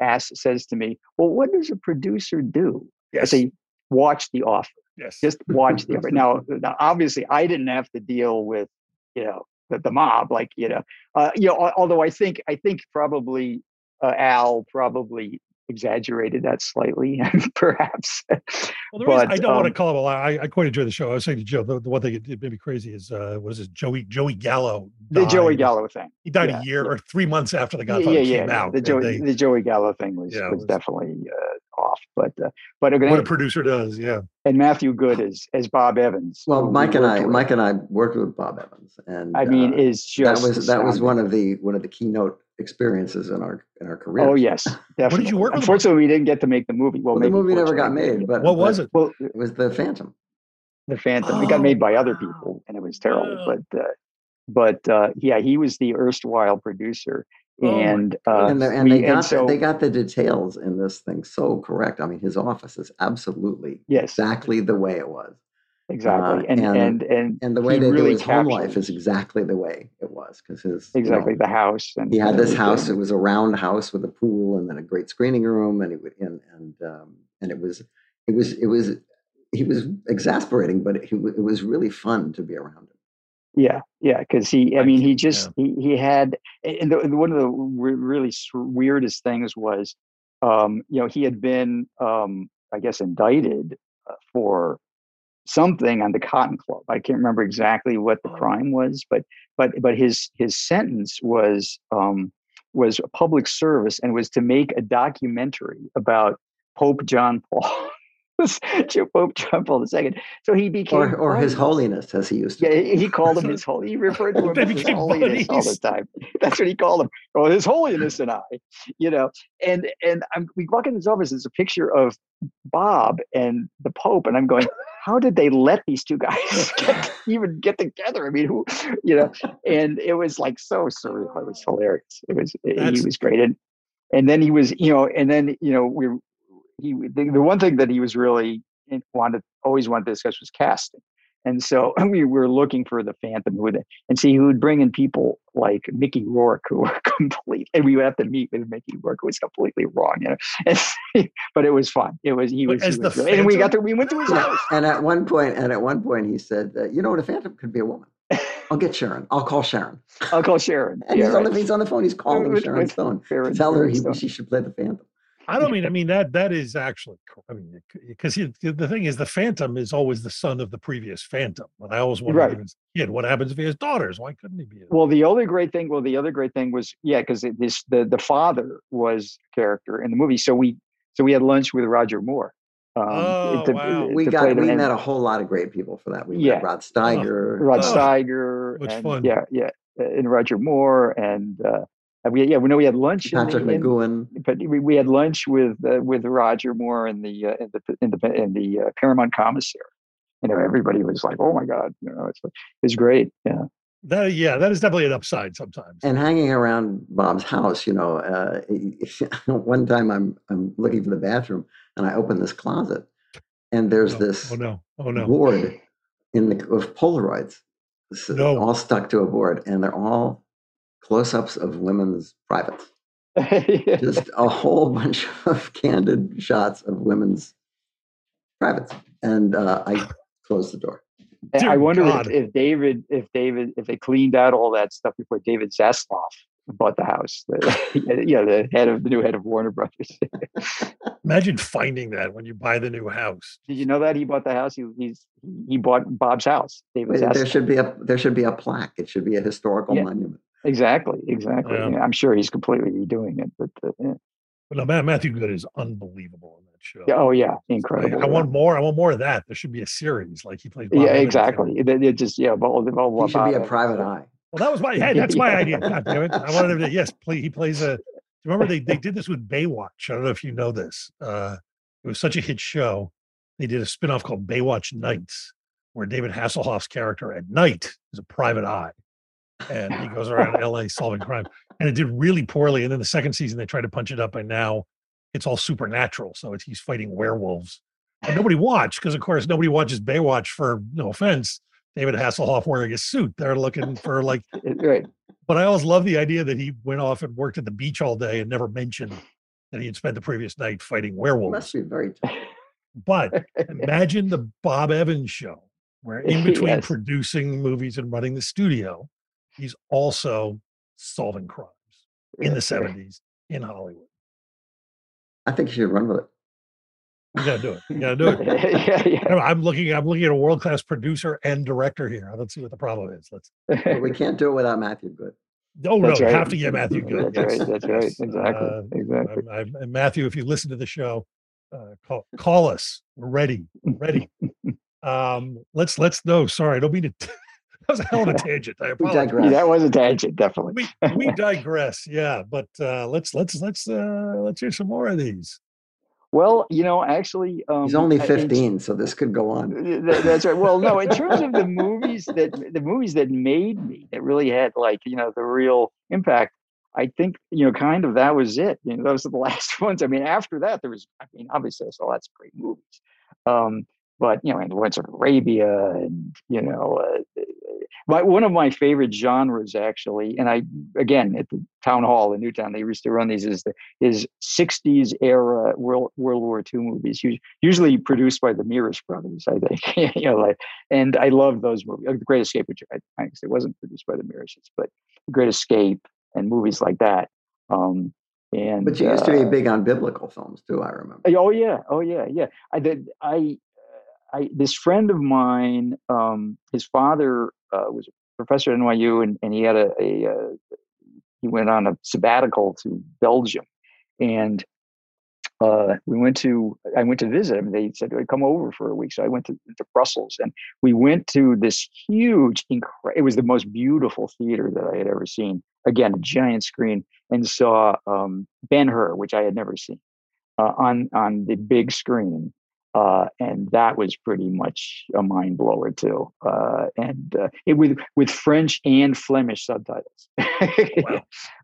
asks says to me well what does a producer do i say watch the offer yes. just watch the offer now, now obviously i didn't have to deal with you know the, the mob like you know uh you know although i think i think probably uh, al probably exaggerated that slightly, perhaps. Well, the reason I don't want to um, call him a lie. I, I quite enjoy the show. I was saying to Joe, the, the one thing that made me crazy is uh, what is this? Joey Joey Gallo. the Joey. Gallo thing. He died yeah, a year yeah. or three months after the Yeah, Godfather yeah, came yeah. out. The and Joey, they- the Joey Gallo thing was Yeah, was, was- definitely uh, off, but uh, but what a producer does, yeah. and Matthew Goode as as Bob Evans. Well, who we Mike and I, with, Mike and I worked with Bob Evans, and I mean, uh, is just that was that was one of the one of the keynote experiences in our in our career. Oh yes, definitely. you work with? Unfortunately, we didn't get to make the movie. Well, Well, the movie never got made, but What was but it? well, It was the Phantom. the Phantom. It got made by other Oh, people, and it was terrible. Wow. But uh, but uh, yeah, he was the erstwhile producer, Oh and uh, and the, and we- they got so they got the details in this thing so correct. I mean, his office is absolutely yes, exactly the way it was, exactly, uh, and, and- and and and the way they really do his home life is exactly the way it was because his you know, exactly the house. And he had this house. It was a round house with a pool and then a great screening room, and it would and and um, and it was it was it was he was exasperating, but it, it was really fun to be around him. Yeah, yeah, because he, I I mean, he just he, he had, and, the, and one of the really weirdest things was, um, you know, he had been, um, I guess, indicted uh, for something on the Cotton Club. I can't remember exactly what the Oh. crime was, but but but his his sentence was um, was public service and was to make a documentary about Pope John Paul. Pope John Paul II. So he became Or or His. Holiness, as he used to. Yeah, he he called him his holy. He referred to him They as his became holiness all the time. That's what he called him. Oh, his holiness and I, you know. And and I'm, we walk in his office. It's a picture of Bob and the Pope, and I'm going, how did they let these two guys get, even get together? I mean, who, you know? And it was like so surreal. It was hilarious. It was he was great. And and then he was, you know, and then you know we he the, the one thing that he was really wanted always wanted to discuss was casting. And so we were looking for the Phantom who would and see who would bring in people like Mickey Rourke who were complete and we would have to meet with Mickey Rourke who was completely wrong, you know. And, but it was fun. It was he was, he was good. and we got to we went to his house. and at one point, and at one point, he said, uh, "You know what? A Phantom could be a woman. I'll get Sharon. I'll call Sharon." I'll call Sharon. And Yeah, he's on the he's on the phone. He's calling With- Sharon with Stone Sharon- to tell her he, she should play the Phantom. I don't mean. I mean that that is actually. I mean, because the thing is, the Phantom is always the son of the previous Phantom. And I always wondered, Right. even as a kid, what happens if he has daughters? Why couldn't he be? A, Well, the other great thing, well, the other great thing was, yeah, because this the the father was a character in the movie, so we so we had lunch with Roger Moore. Um, Oh, wow. We got we met a whole lot of great people for that. We Yeah. met Rod Steiger, Rod Oh, Steiger, much and, fun. yeah, yeah, and Roger Moore, and uh, and we yeah, we know we had lunch. Patrick the, in- McGowan. but we, we had lunch with uh, with Roger Moore in the uh, in the in the in the uh, Paramount commissary. You know, everybody was like, "Oh my god!" You know, it's it was great. Yeah. that yeah, that is definitely an upside sometimes. and hanging around Bob's house, you know, uh, one time I'm I'm looking for the bathroom and I open this closet and there's oh, this oh no! Oh no! board in the of Polaroids, No. all stuck to a board, and they're all close-ups of women's privates. Just a whole bunch of candid shots of women's privates, and uh, I closed the door. And I wonder if, if David, if David, if they cleaned out all that stuff before David Zaslav bought the house. The, yeah, the head of the new head of Warner Brothers. Imagine finding that when you buy the new house. Did you know that he bought the house? He he's he bought Bob's house. David Wait, there should be a there should be a plaque. It should be a historical Yeah. monument. Exactly, exactly. Yeah. Yeah, I'm sure he's completely redoing it. But uh, yeah. But no, Matthew Goode is unbelievable in that show. Yeah, oh yeah, Like, incredible. I want more. I want more of that. There should be a series like he plays. Bob yeah, exactly. It, it just yeah, all, all, He should be a Bob private eye. Well, that was my. Hey, that's my idea. God damn it! I wanted him to. Yes, play, he plays a. Do you remember they they did this with Baywatch? I don't know if you know this. Uh, it was such a hit show. They did a spinoff called Baywatch Nights, where David Hasselhoff's character at night is a private eye, and he goes around L.A. solving crime. And it did really poorly. And then the second season they tried to punch it up, and now it's all supernatural. So it's, he's fighting werewolves. And nobody watched because, of course, nobody watches Baywatch for no offense. David Hasselhoff wearing a suit. They're looking for like right. but I always love the idea that he went off and worked at the beach all day and never mentioned that he had spent the previous night fighting werewolves. must be very tough. But imagine the Bob Evans show, where in between Yes. producing movies and running the studio, he's also solving crimes in the 70s in Hollywood. I think you should run with it. You gotta do it. You gotta do it. yeah, yeah. I'm looking. I'm looking at a world class producer and director here. Let's see what the problem is. Let's. But we can't do it without Matthew Goode. Oh no, That's you right. have to get Matthew Goode. That's yes, right. That's right. Exactly. Uh, exactly. I'm, I'm, and Matthew, if you listen to the show, uh, call call us. We're ready. We're ready. um, let's let's no. Sorry, I don't mean to. that was a hell of a tangent. I apologize. that was a tangent, definitely. We we digress. Yeah, but uh, let's let's let's uh, let's hear some more of these. Well, you know, actually, um, He's only 15, so this could go on. That's right. Well, no, in terms of the movies that the movies that made me, that really had like you know the real impact. I think you know, kind of that was it. You know, those are the last ones. I mean, after that, there was. I mean, obviously, I saw lots of great movies, um, but you know, and Lawrence of Arabia, and you know, uh, my one of my favorite genres actually, and I again at the town hall in Newtown, they used to run these is the is 60s era World World War II movies, usually produced by the Mirisch brothers, I think. you know, like, and I love those movies. Uh, The Great Escape, which I, guess it wasn't produced by the Mirisch, but The Great Escape and movies like that. Um, and But you used to be uh, big on biblical films too, I remember. Oh yeah, oh yeah, yeah. I did. I, uh, I this friend of mine, um, his father uh, was a professor at NYU, and, and he had a, a uh, he went on a sabbatical to Belgium, and uh, we went to I went to visit him. They said come over for a week, so I went to, to Brussels, and we went to this huge, incre- it was the most beautiful theater that I had ever seen. Again, a giant screen, and saw um, Ben Hur, which I had never seen uh, on on the big screen, uh, and that was pretty much a mind blower too. Uh, and uh, it with with French and Flemish subtitles.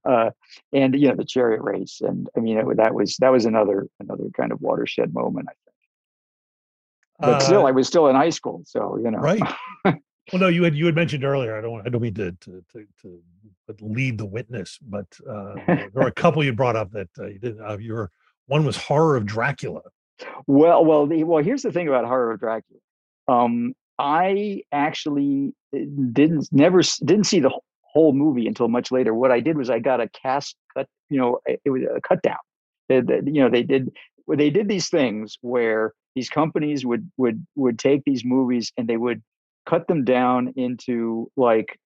uh, and you know the chariot race, and I mean it, that was that was another another kind of watershed moment. I think. But still, Uh, I was still in high school, so you know. right. Well, no, you had you had mentioned earlier. I don't I don't mean to to to, to lead the witness, but uh, there were a couple you brought up that uh, you did. Uh, your one was horror of Dracula. Well, well, well. Here's the thing about Horror of Dracula. Um, I actually uh, didn't never didn't see the whole movie until much later. What I did was I got a cast cut. You know, it it was a cut down. They- you know, they did they did these things where these companies would would would take these movies and they would cut them down into like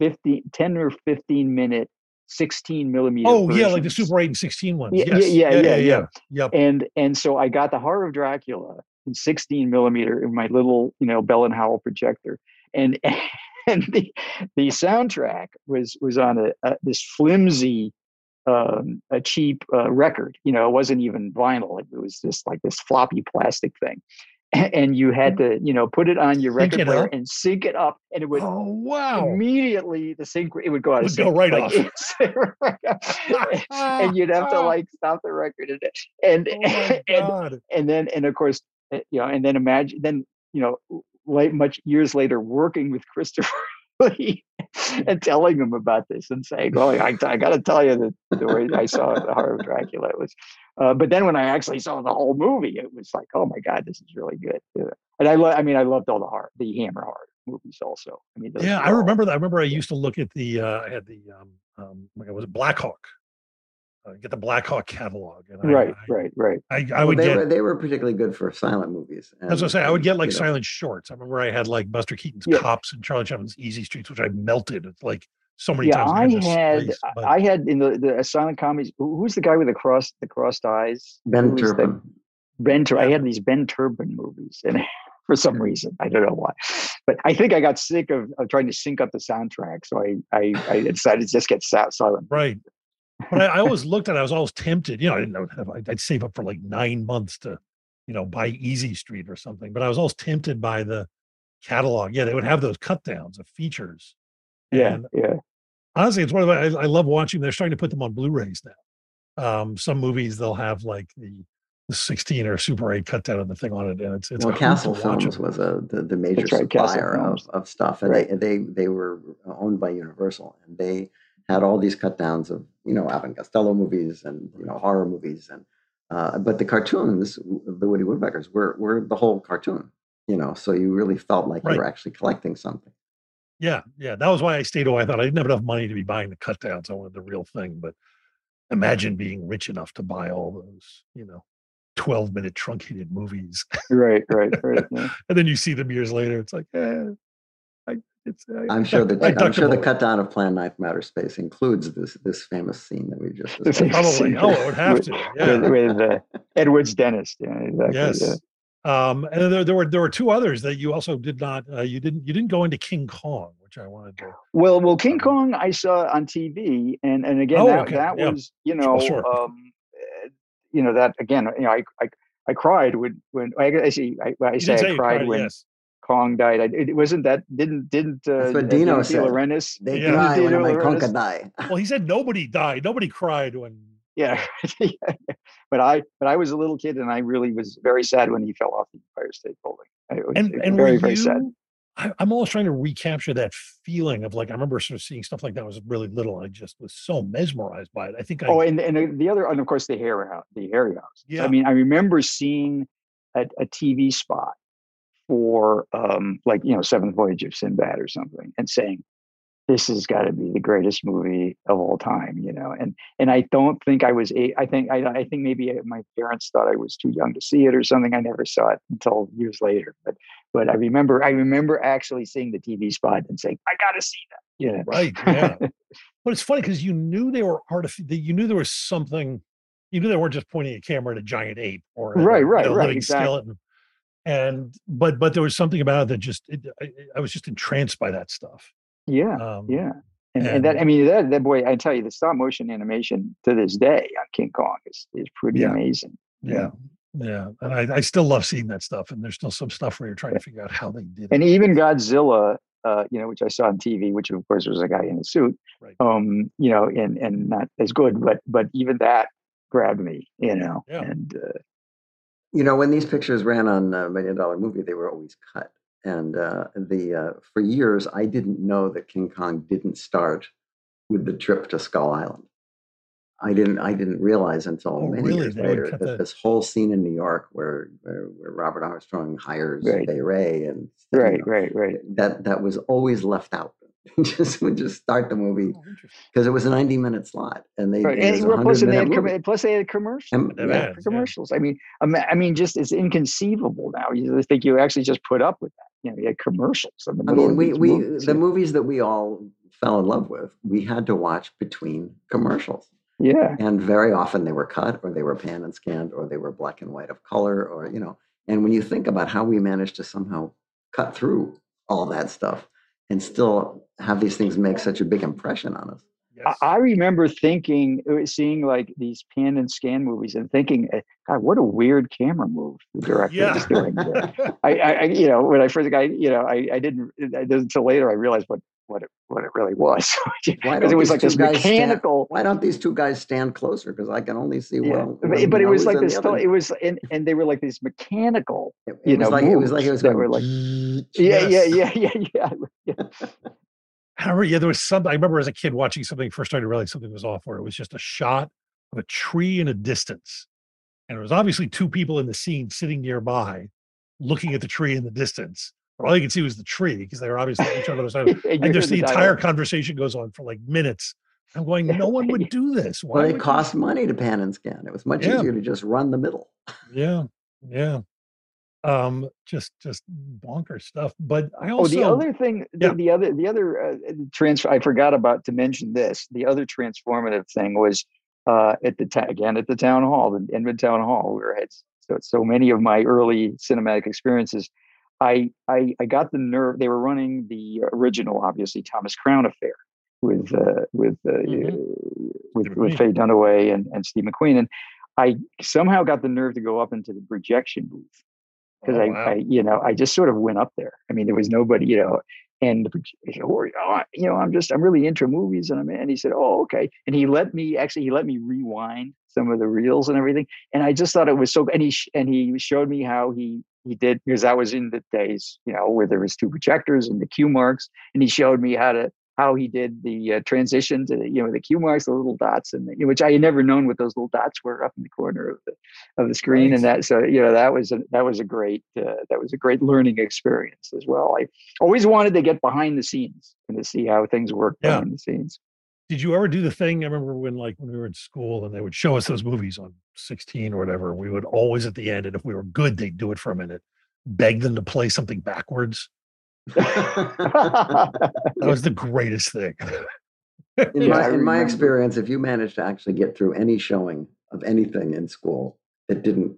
50, 10 or 15 minute 16 millimeter Oh yeah, like the. Super Eight and Sixteen ones. Yeah, yeah, yes. yeah, yeah, yeah. Yep. and and so I got the Horror of Dracula in 16 millimeter in my little you know Bell and Howell projector, and and the the soundtrack was was on a, a this flimsy um, a cheap uh, record. You know, it wasn't even vinyl; it was just like this floppy plastic thing. And you had to, you know, put it on your record player up? and sync it up, and it would Oh wow. immediately the sync it would go out of Would go sync. right like, off. and you'd have to like stop the record and and Oh and, and then and of course uh, you know and then imagine then you know late much years later working with Christopher Lee and telling him about this and saying well I, I got to tell you that the story I saw the Horror of Dracula was uh, but then when I actually saw the whole movie it was like oh my god this is really good Yeah. and I lo- I mean I loved all the horror the Hammer horror movies also I mean Yeah, were I all- remember that. I remember I used to look at the. uh I had the. um um like, was it Black Hawk? Uh, get the Black Hawk catalog, and I, right I, right right I, I Well, would they, get. were, they were particularly good for silent movies. As I was and- say, I would get like you know, silent shorts. I remember I had like Buster Keaton's Yeah. Cops and Charlie Chaplin's Easy Streets, which I melted. It's like so many yeah, times. I had place, I had in the the silent comedies. Who's the guy with the cross the crossed eyes? Ben Who was the- Turpin. Ben Tur- I had these Ben Turpin movies, and for some reason I don't know why, but I think I got sick of, of trying to sync up the soundtrack, so I I, I decided to just get sa- silent. right. But I, I always looked at. it, I was always tempted. You know, I didn't know. Have, I'd save up for like nine months to, you know, buy Easy Street or something. But I was always tempted by the catalog. Yeah, they would have those cut downs of features. Yeah, And yeah, honestly, it's one of the, I, I love watching. They're starting to put them on Blu-rays now. Um, some movies they'll have like the, the 16 or Super 8 cut down of the thing on it, and it's it's well, Castle to watch Films 'em. was a the, the major right, supplier of, of stuff, and Right. they, they they were owned by Universal, and they had all these cut downs of you know Abbott and Costello movies and you know horror movies, and uh, but the cartoons, the Woody Woodpeckers, were were the whole cartoon, you know, so you really felt like Right. you were actually collecting something. Yeah, yeah. That was why I stayed away. I thought I didn't have enough money to be buying the cut downs. I wanted the real thing. But imagine being rich enough to buy all those, you know, 12 minute truncated movies. right, right, right. Yeah. and then you see them years later. It's like, eh, I, it's, I, I'm sure I the I'm sure the them cut down of Plan 9 from Outer Space includes this this famous scene that we just The. Probably. Oh, it would have with, to. with, Yeah. with uh, Ed Wood's dentist. Yeah, exactly. Yes. yeah. Um, and there, there were there were two others that you also did not uh, you didn't you didn't go into King Kong, which I wanted to. Well, well, King Kong I saw on TV, and and again Oh, that okay, that yeah. was you know sure. um, uh, you know that again you know I I, I cried when when I see I, I You say I you cried when yes. Kong died. I, it wasn't that didn't didn't uh, That's what Dino De said. Laurentiis- They Yeah. cry when Dino my Laurentiis- conca die. Well, he said nobody died. Nobody cried when. Yeah. but I but I was a little kid and I really was very sad when he fell off the Empire State Building. It was And and very were very you, sad. I, I'm always trying to recapture that feeling of like I remember sort of seeing stuff like that. when I was really little. I just was so mesmerized by it. I think I. Oh, and and the- the other, and of course, the Harryhausen. The Harryhausen. Yeah. I mean, I remember seeing a, a TV spot for, um, like you know, Seventh Voyage of Sinbad or something, and saying, "This has got to be the greatest movie of all time," you know. And and I don't think I was. A, I think I I think maybe uh, my parents thought I was too young to see it or something. I never saw it until years later. But but I remember I remember actually seeing the TV spot and saying, "I got to see that." You know. Right. Yeah. but it's funny because you knew they were artificial. You knew there was something. You knew they weren't just pointing a camera at a giant ape or a, Right, right, know, right, living exactly. skeleton. And but but there was something about it that just it, I, I was just entranced by that stuff. Yeah. Um, Yeah. And, and that I mean that that boy, I tell you, the stop motion animation to this day on King Kong is is pretty Yeah. amazing. Yeah. Yeah. And I, I still love seeing that stuff. And there's still some stuff where you're trying to figure out how they did And even Godzilla, uh, you know, which I saw on TV, which of course was a guy in a suit, Right. um, you know, and and not as good, but but even that grabbed me, you know. Yeah. And uh, You know, when these pictures ran on uh, Million Dollar Movie, they were always cut. And uh, the uh, for years, I didn't know that King Kong didn't start with the trip to Skull Island. I didn't. I didn't realize until Oh, many really? years They later that that- this whole scene in New York, where where, where Robert Armstrong hires Right. Fay Wray, and you right, know, right, right. that that was always left out. just would just start the movie Oh, because it was a ninety minute slot, and they Right. And plus, 100 and they had com- plus they had commercials. And- yeah. yeah. commercials. I mean, I mean, just it's inconceivable now. You think you actually just put up with that. You know, you had commercials in the I mean, we, we movies, the yeah. movies that we all fell in love with, we had to watch between commercials, yeah, and very often they were cut, or they were pan and scanned, or they were black and white of color, or you know. And when you think about how we managed to somehow cut through all that stuff and still have these things make such a big impression on us, Yes. I, I remember thinking, uh, seeing like these pan and scan movies, and thinking, eh, God, what a weird camera move the director yeah. was doing. I, I, I, you know, when I first got, you know, I, I didn't I until later I realized what what it what it really was because it was like this guys stand- mechanical. why don't these two guys stand closer? Because I can only see Yeah, one. but, one but it was like this. other. it was, and, and they were like these mechanical. It, it you was know, like it was like it was going were like- Yes. yeah, yeah, yeah, yeah, yeah. I remember, yeah, there was something. I remember as a kid watching something, first started to realize something was off, where it was just a shot of a tree in a distance. And it was obviously two people in the scene sitting nearby looking at the tree in the distance. But all you could see was the tree because they were obviously on each other's side. And And just the entire conversation goes on for like minutes. I'm going, no one would do this. Why well, it you-" cost money to pan and scan. It was much Yeah. easier to just run the middle. Yeah, yeah. Um, just just bonker stuff. But I also Oh, the other thing, the, Yeah. the other, the other uh, transfer. I forgot about to mention this. The other transformative thing was uh, at the ta- again at the town hall, the Edmond Town Hall, where I had so, so many of my early cinematic experiences. I, I I got the nerve. They were running the original, obviously Thomas Crown affair with uh, with uh, Mhm. with Steve with McQueen. Faye Dunaway and and Steve McQueen, and I somehow got the nerve to go up into the projection booth because Oh, I, wow. I, you know, I just sort of went up there. I mean, there was nobody, you know, and said, "Oh, oh, you know, I'm just, I'm really into movies, and I'm, and he said, oh, okay, and he let me actually, he let me rewind some of the reels and everything, and I just thought it was so, and he, and he showed me how he, he did because I was in the days, you know, where there was two projectors and the cue marks, and he showed me how to. How he did the uh, transition to the, you know the cue marks, the little dots, and the, you know, which I had never known what those little dots were up in the corner of the of the screen and that so you know that was a that was a great uh, that was a great learning experience as well i always wanted to get behind the scenes and to see how things work Yeah. behind the scenes did you ever do the thing? I remember when like when we were in school and they would show us those movies on 16 or whatever. We would always at the end, and if we were good, they'd do it for a minute, beg them to play something backwards. That was the greatest thing. in Yeah, my, in my experience, if you managed to actually get through any showing of anything in school that didn't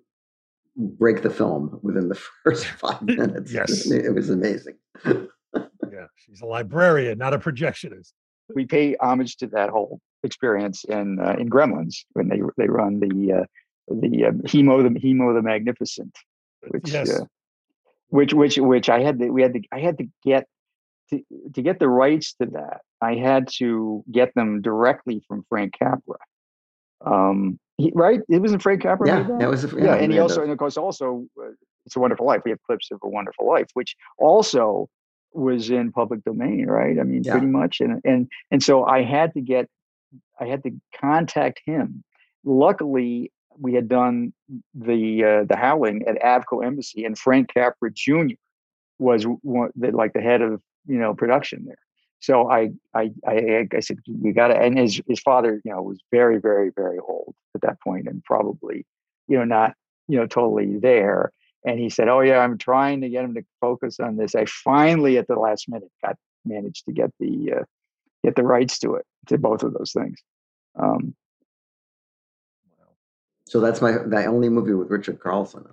break the film within the first five minutes, Yes. it was amazing. yeah, she's a librarian, not a projectionist. we pay homage to that whole experience in uh, in Gremlins when they they run the uh, the uh, Hemo the Hemo the Magnificent, which Yes. uh, which which which I had to we had to I had to get to to get the rights to that. I had to get them directly from Frank Capra. Um, he, right? It wasn't Frank Capra. Yeah, that? that was. yeah, Yeah, and he also and of course also uh, it's a wonderful life we have clips of a wonderful life which also was in public domain right i mean Yeah. pretty much and and and so i had to get i had to contact him luckily we had done the uh, the howling at avco embassy and frank capra jr was one the, like the head of you know production there so I, I, I, I said, you got to, and his, his father, you know, was very, very, very old at that point and probably, you know, not, you know, totally there. And he said, oh yeah, I'm trying to get him to focus on this. I finally, at the last minute, got managed to get the, uh, get the rights to it, to both of those things. Um, So that's my the only movie with Richard Carlson.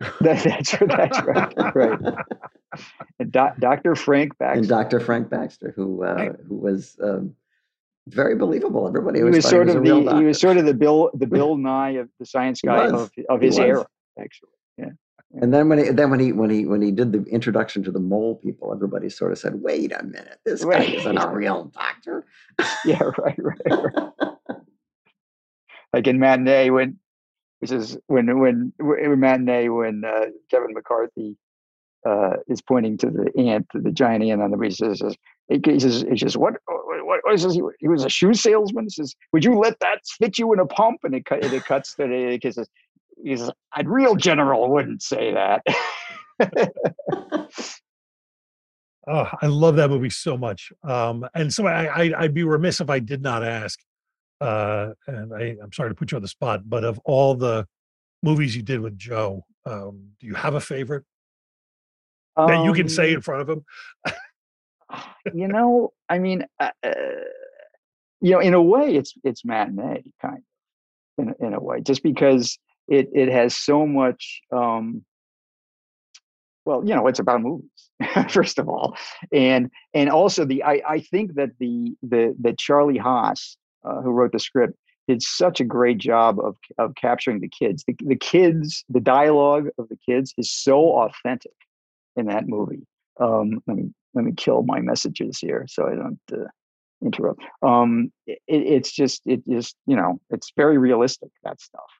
in it. that, that's, that's right. Right. And doc, Dr. Frank Baxter and. Dr. Frank Baxter, who uh, Right. who was um, very believable. Everybody he was sort he was of the, he was sort of the Bill, the Bill Nye of the science guy of, of his era, actually. Yeah. And then when he then when he when he when he did the introduction to the mole people, everybody sort of said, "Wait a minute, this guy isn't a real doctor." Yeah, right, right, right. Like in matinee when this is when when when matinee when uh, Kevin McCarthy uh, is pointing to the ant, the giant ant on the beach. He says, he he says, he says, what, what, what is this? He, he was a shoe salesman. He says, would you let that fit you in a pump? And it, cut, it cuts to the, he says, he says, a real general wouldn't say that. Oh, I love that movie so much. Um, and so I, I, I'd be remiss if I did not ask. Uh, and I, I'm sorry to put you on the spot, but of all the movies you did with Joe, um, do you have a favorite that you can say Um, in front of him? you know, I mean, uh, uh, you know, in a way, it's it's matinee kind of, in in a way, just because it it has so much. Um, well, you know, it's about movies first of all, and and also the I I think that the the that Charlie Haas, uh, who wrote the script, did such a great job of of capturing the kids. The, the kids, the dialogue of the kids is so authentic in that movie. Um, let me let me kill my messages here so I don't uh, interrupt. Um, it, it's just it just you know it's very realistic that stuff,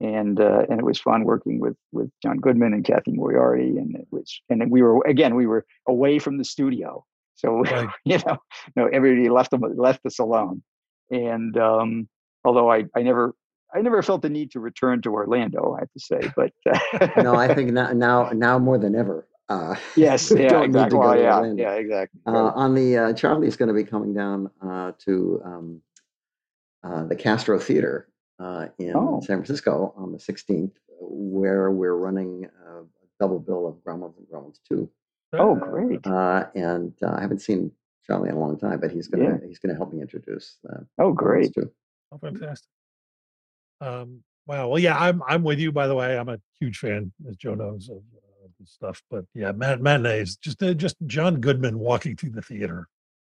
and uh, and it was fun working with with John Goodman and Cathy Moriarty, and it was and then we were again we were away from the studio, so Right. you know no everybody left them left us alone, and um, although I I never. I never felt the need to return to Orlando, I have to say, but uh, no, I think now now now more than ever. Uh, yes, yeah, don't need to exactly. go Well, to yeah, yeah, exactly. Uh, on the uh, Charlie's going to be coming down uh, to um, uh, the Castro Theater uh, in Oh. San Francisco on the 16th, where we're running uh, a double bill of Gremlins and Gremlins 2. Oh, great. Uh, and uh, I haven't seen Charlie in a long time, but he's gonna Yeah. he's gonna help me introduce. Uh, Oh, great. 2. Oh, fantastic. Um, wow. Well, yeah, I'm I'm with you. By the way, I'm a huge fan, as Joe knows, of uh, this stuff. But yeah, mat- matinees, just uh, just John Goodman walking through the theater,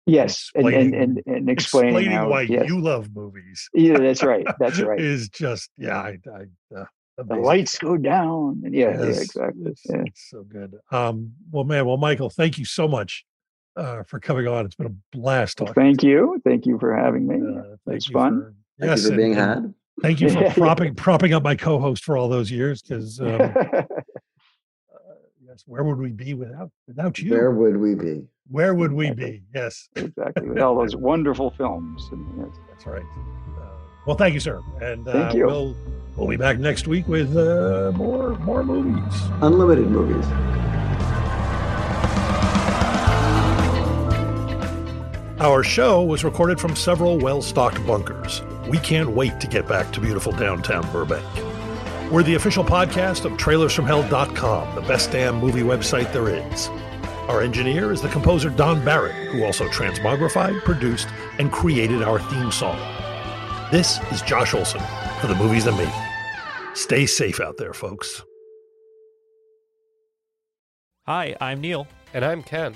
Yes, and and and, explaining- and explaining, explaining how, why yes. you love movies. Yeah, that's right. That's right. Is just yeah, I, I uh, the lights go down. And yeah, yeah, Yes, exactly. It's, Yeah. it's so good. Um, well, man, well, Michael, thank you so much uh, for coming on. It's been a blast Well, talking. thank you. Thank you for having me. Uh, it thank was you fun. for- Thank yes, you for being and had. Thank you for Yeah, yeah. propping propping up my co-host for all those years. Because um, uh, yes, where would we be without without you? Where would we be? Where would we be? Yes, exactly. With all those wonderful films. And, yes. that's right. Uh, well, thank you, sir. And uh, Thank you. we'll we'll be back next week with uh, more more movies. Unlimited movies. Our show was recorded from several well stocked bunkers. We can't wait to get back to beautiful downtown Burbank. We're the official podcast of trailersfromhell.com, the best damn movie website there is. Our engineer is the composer Don Barrett, who also transmogrified, produced, and created our theme song. This is Josh Olson for the movies that made it. Stay safe out there, folks. Hi, I'm Neil, And I'm Ken.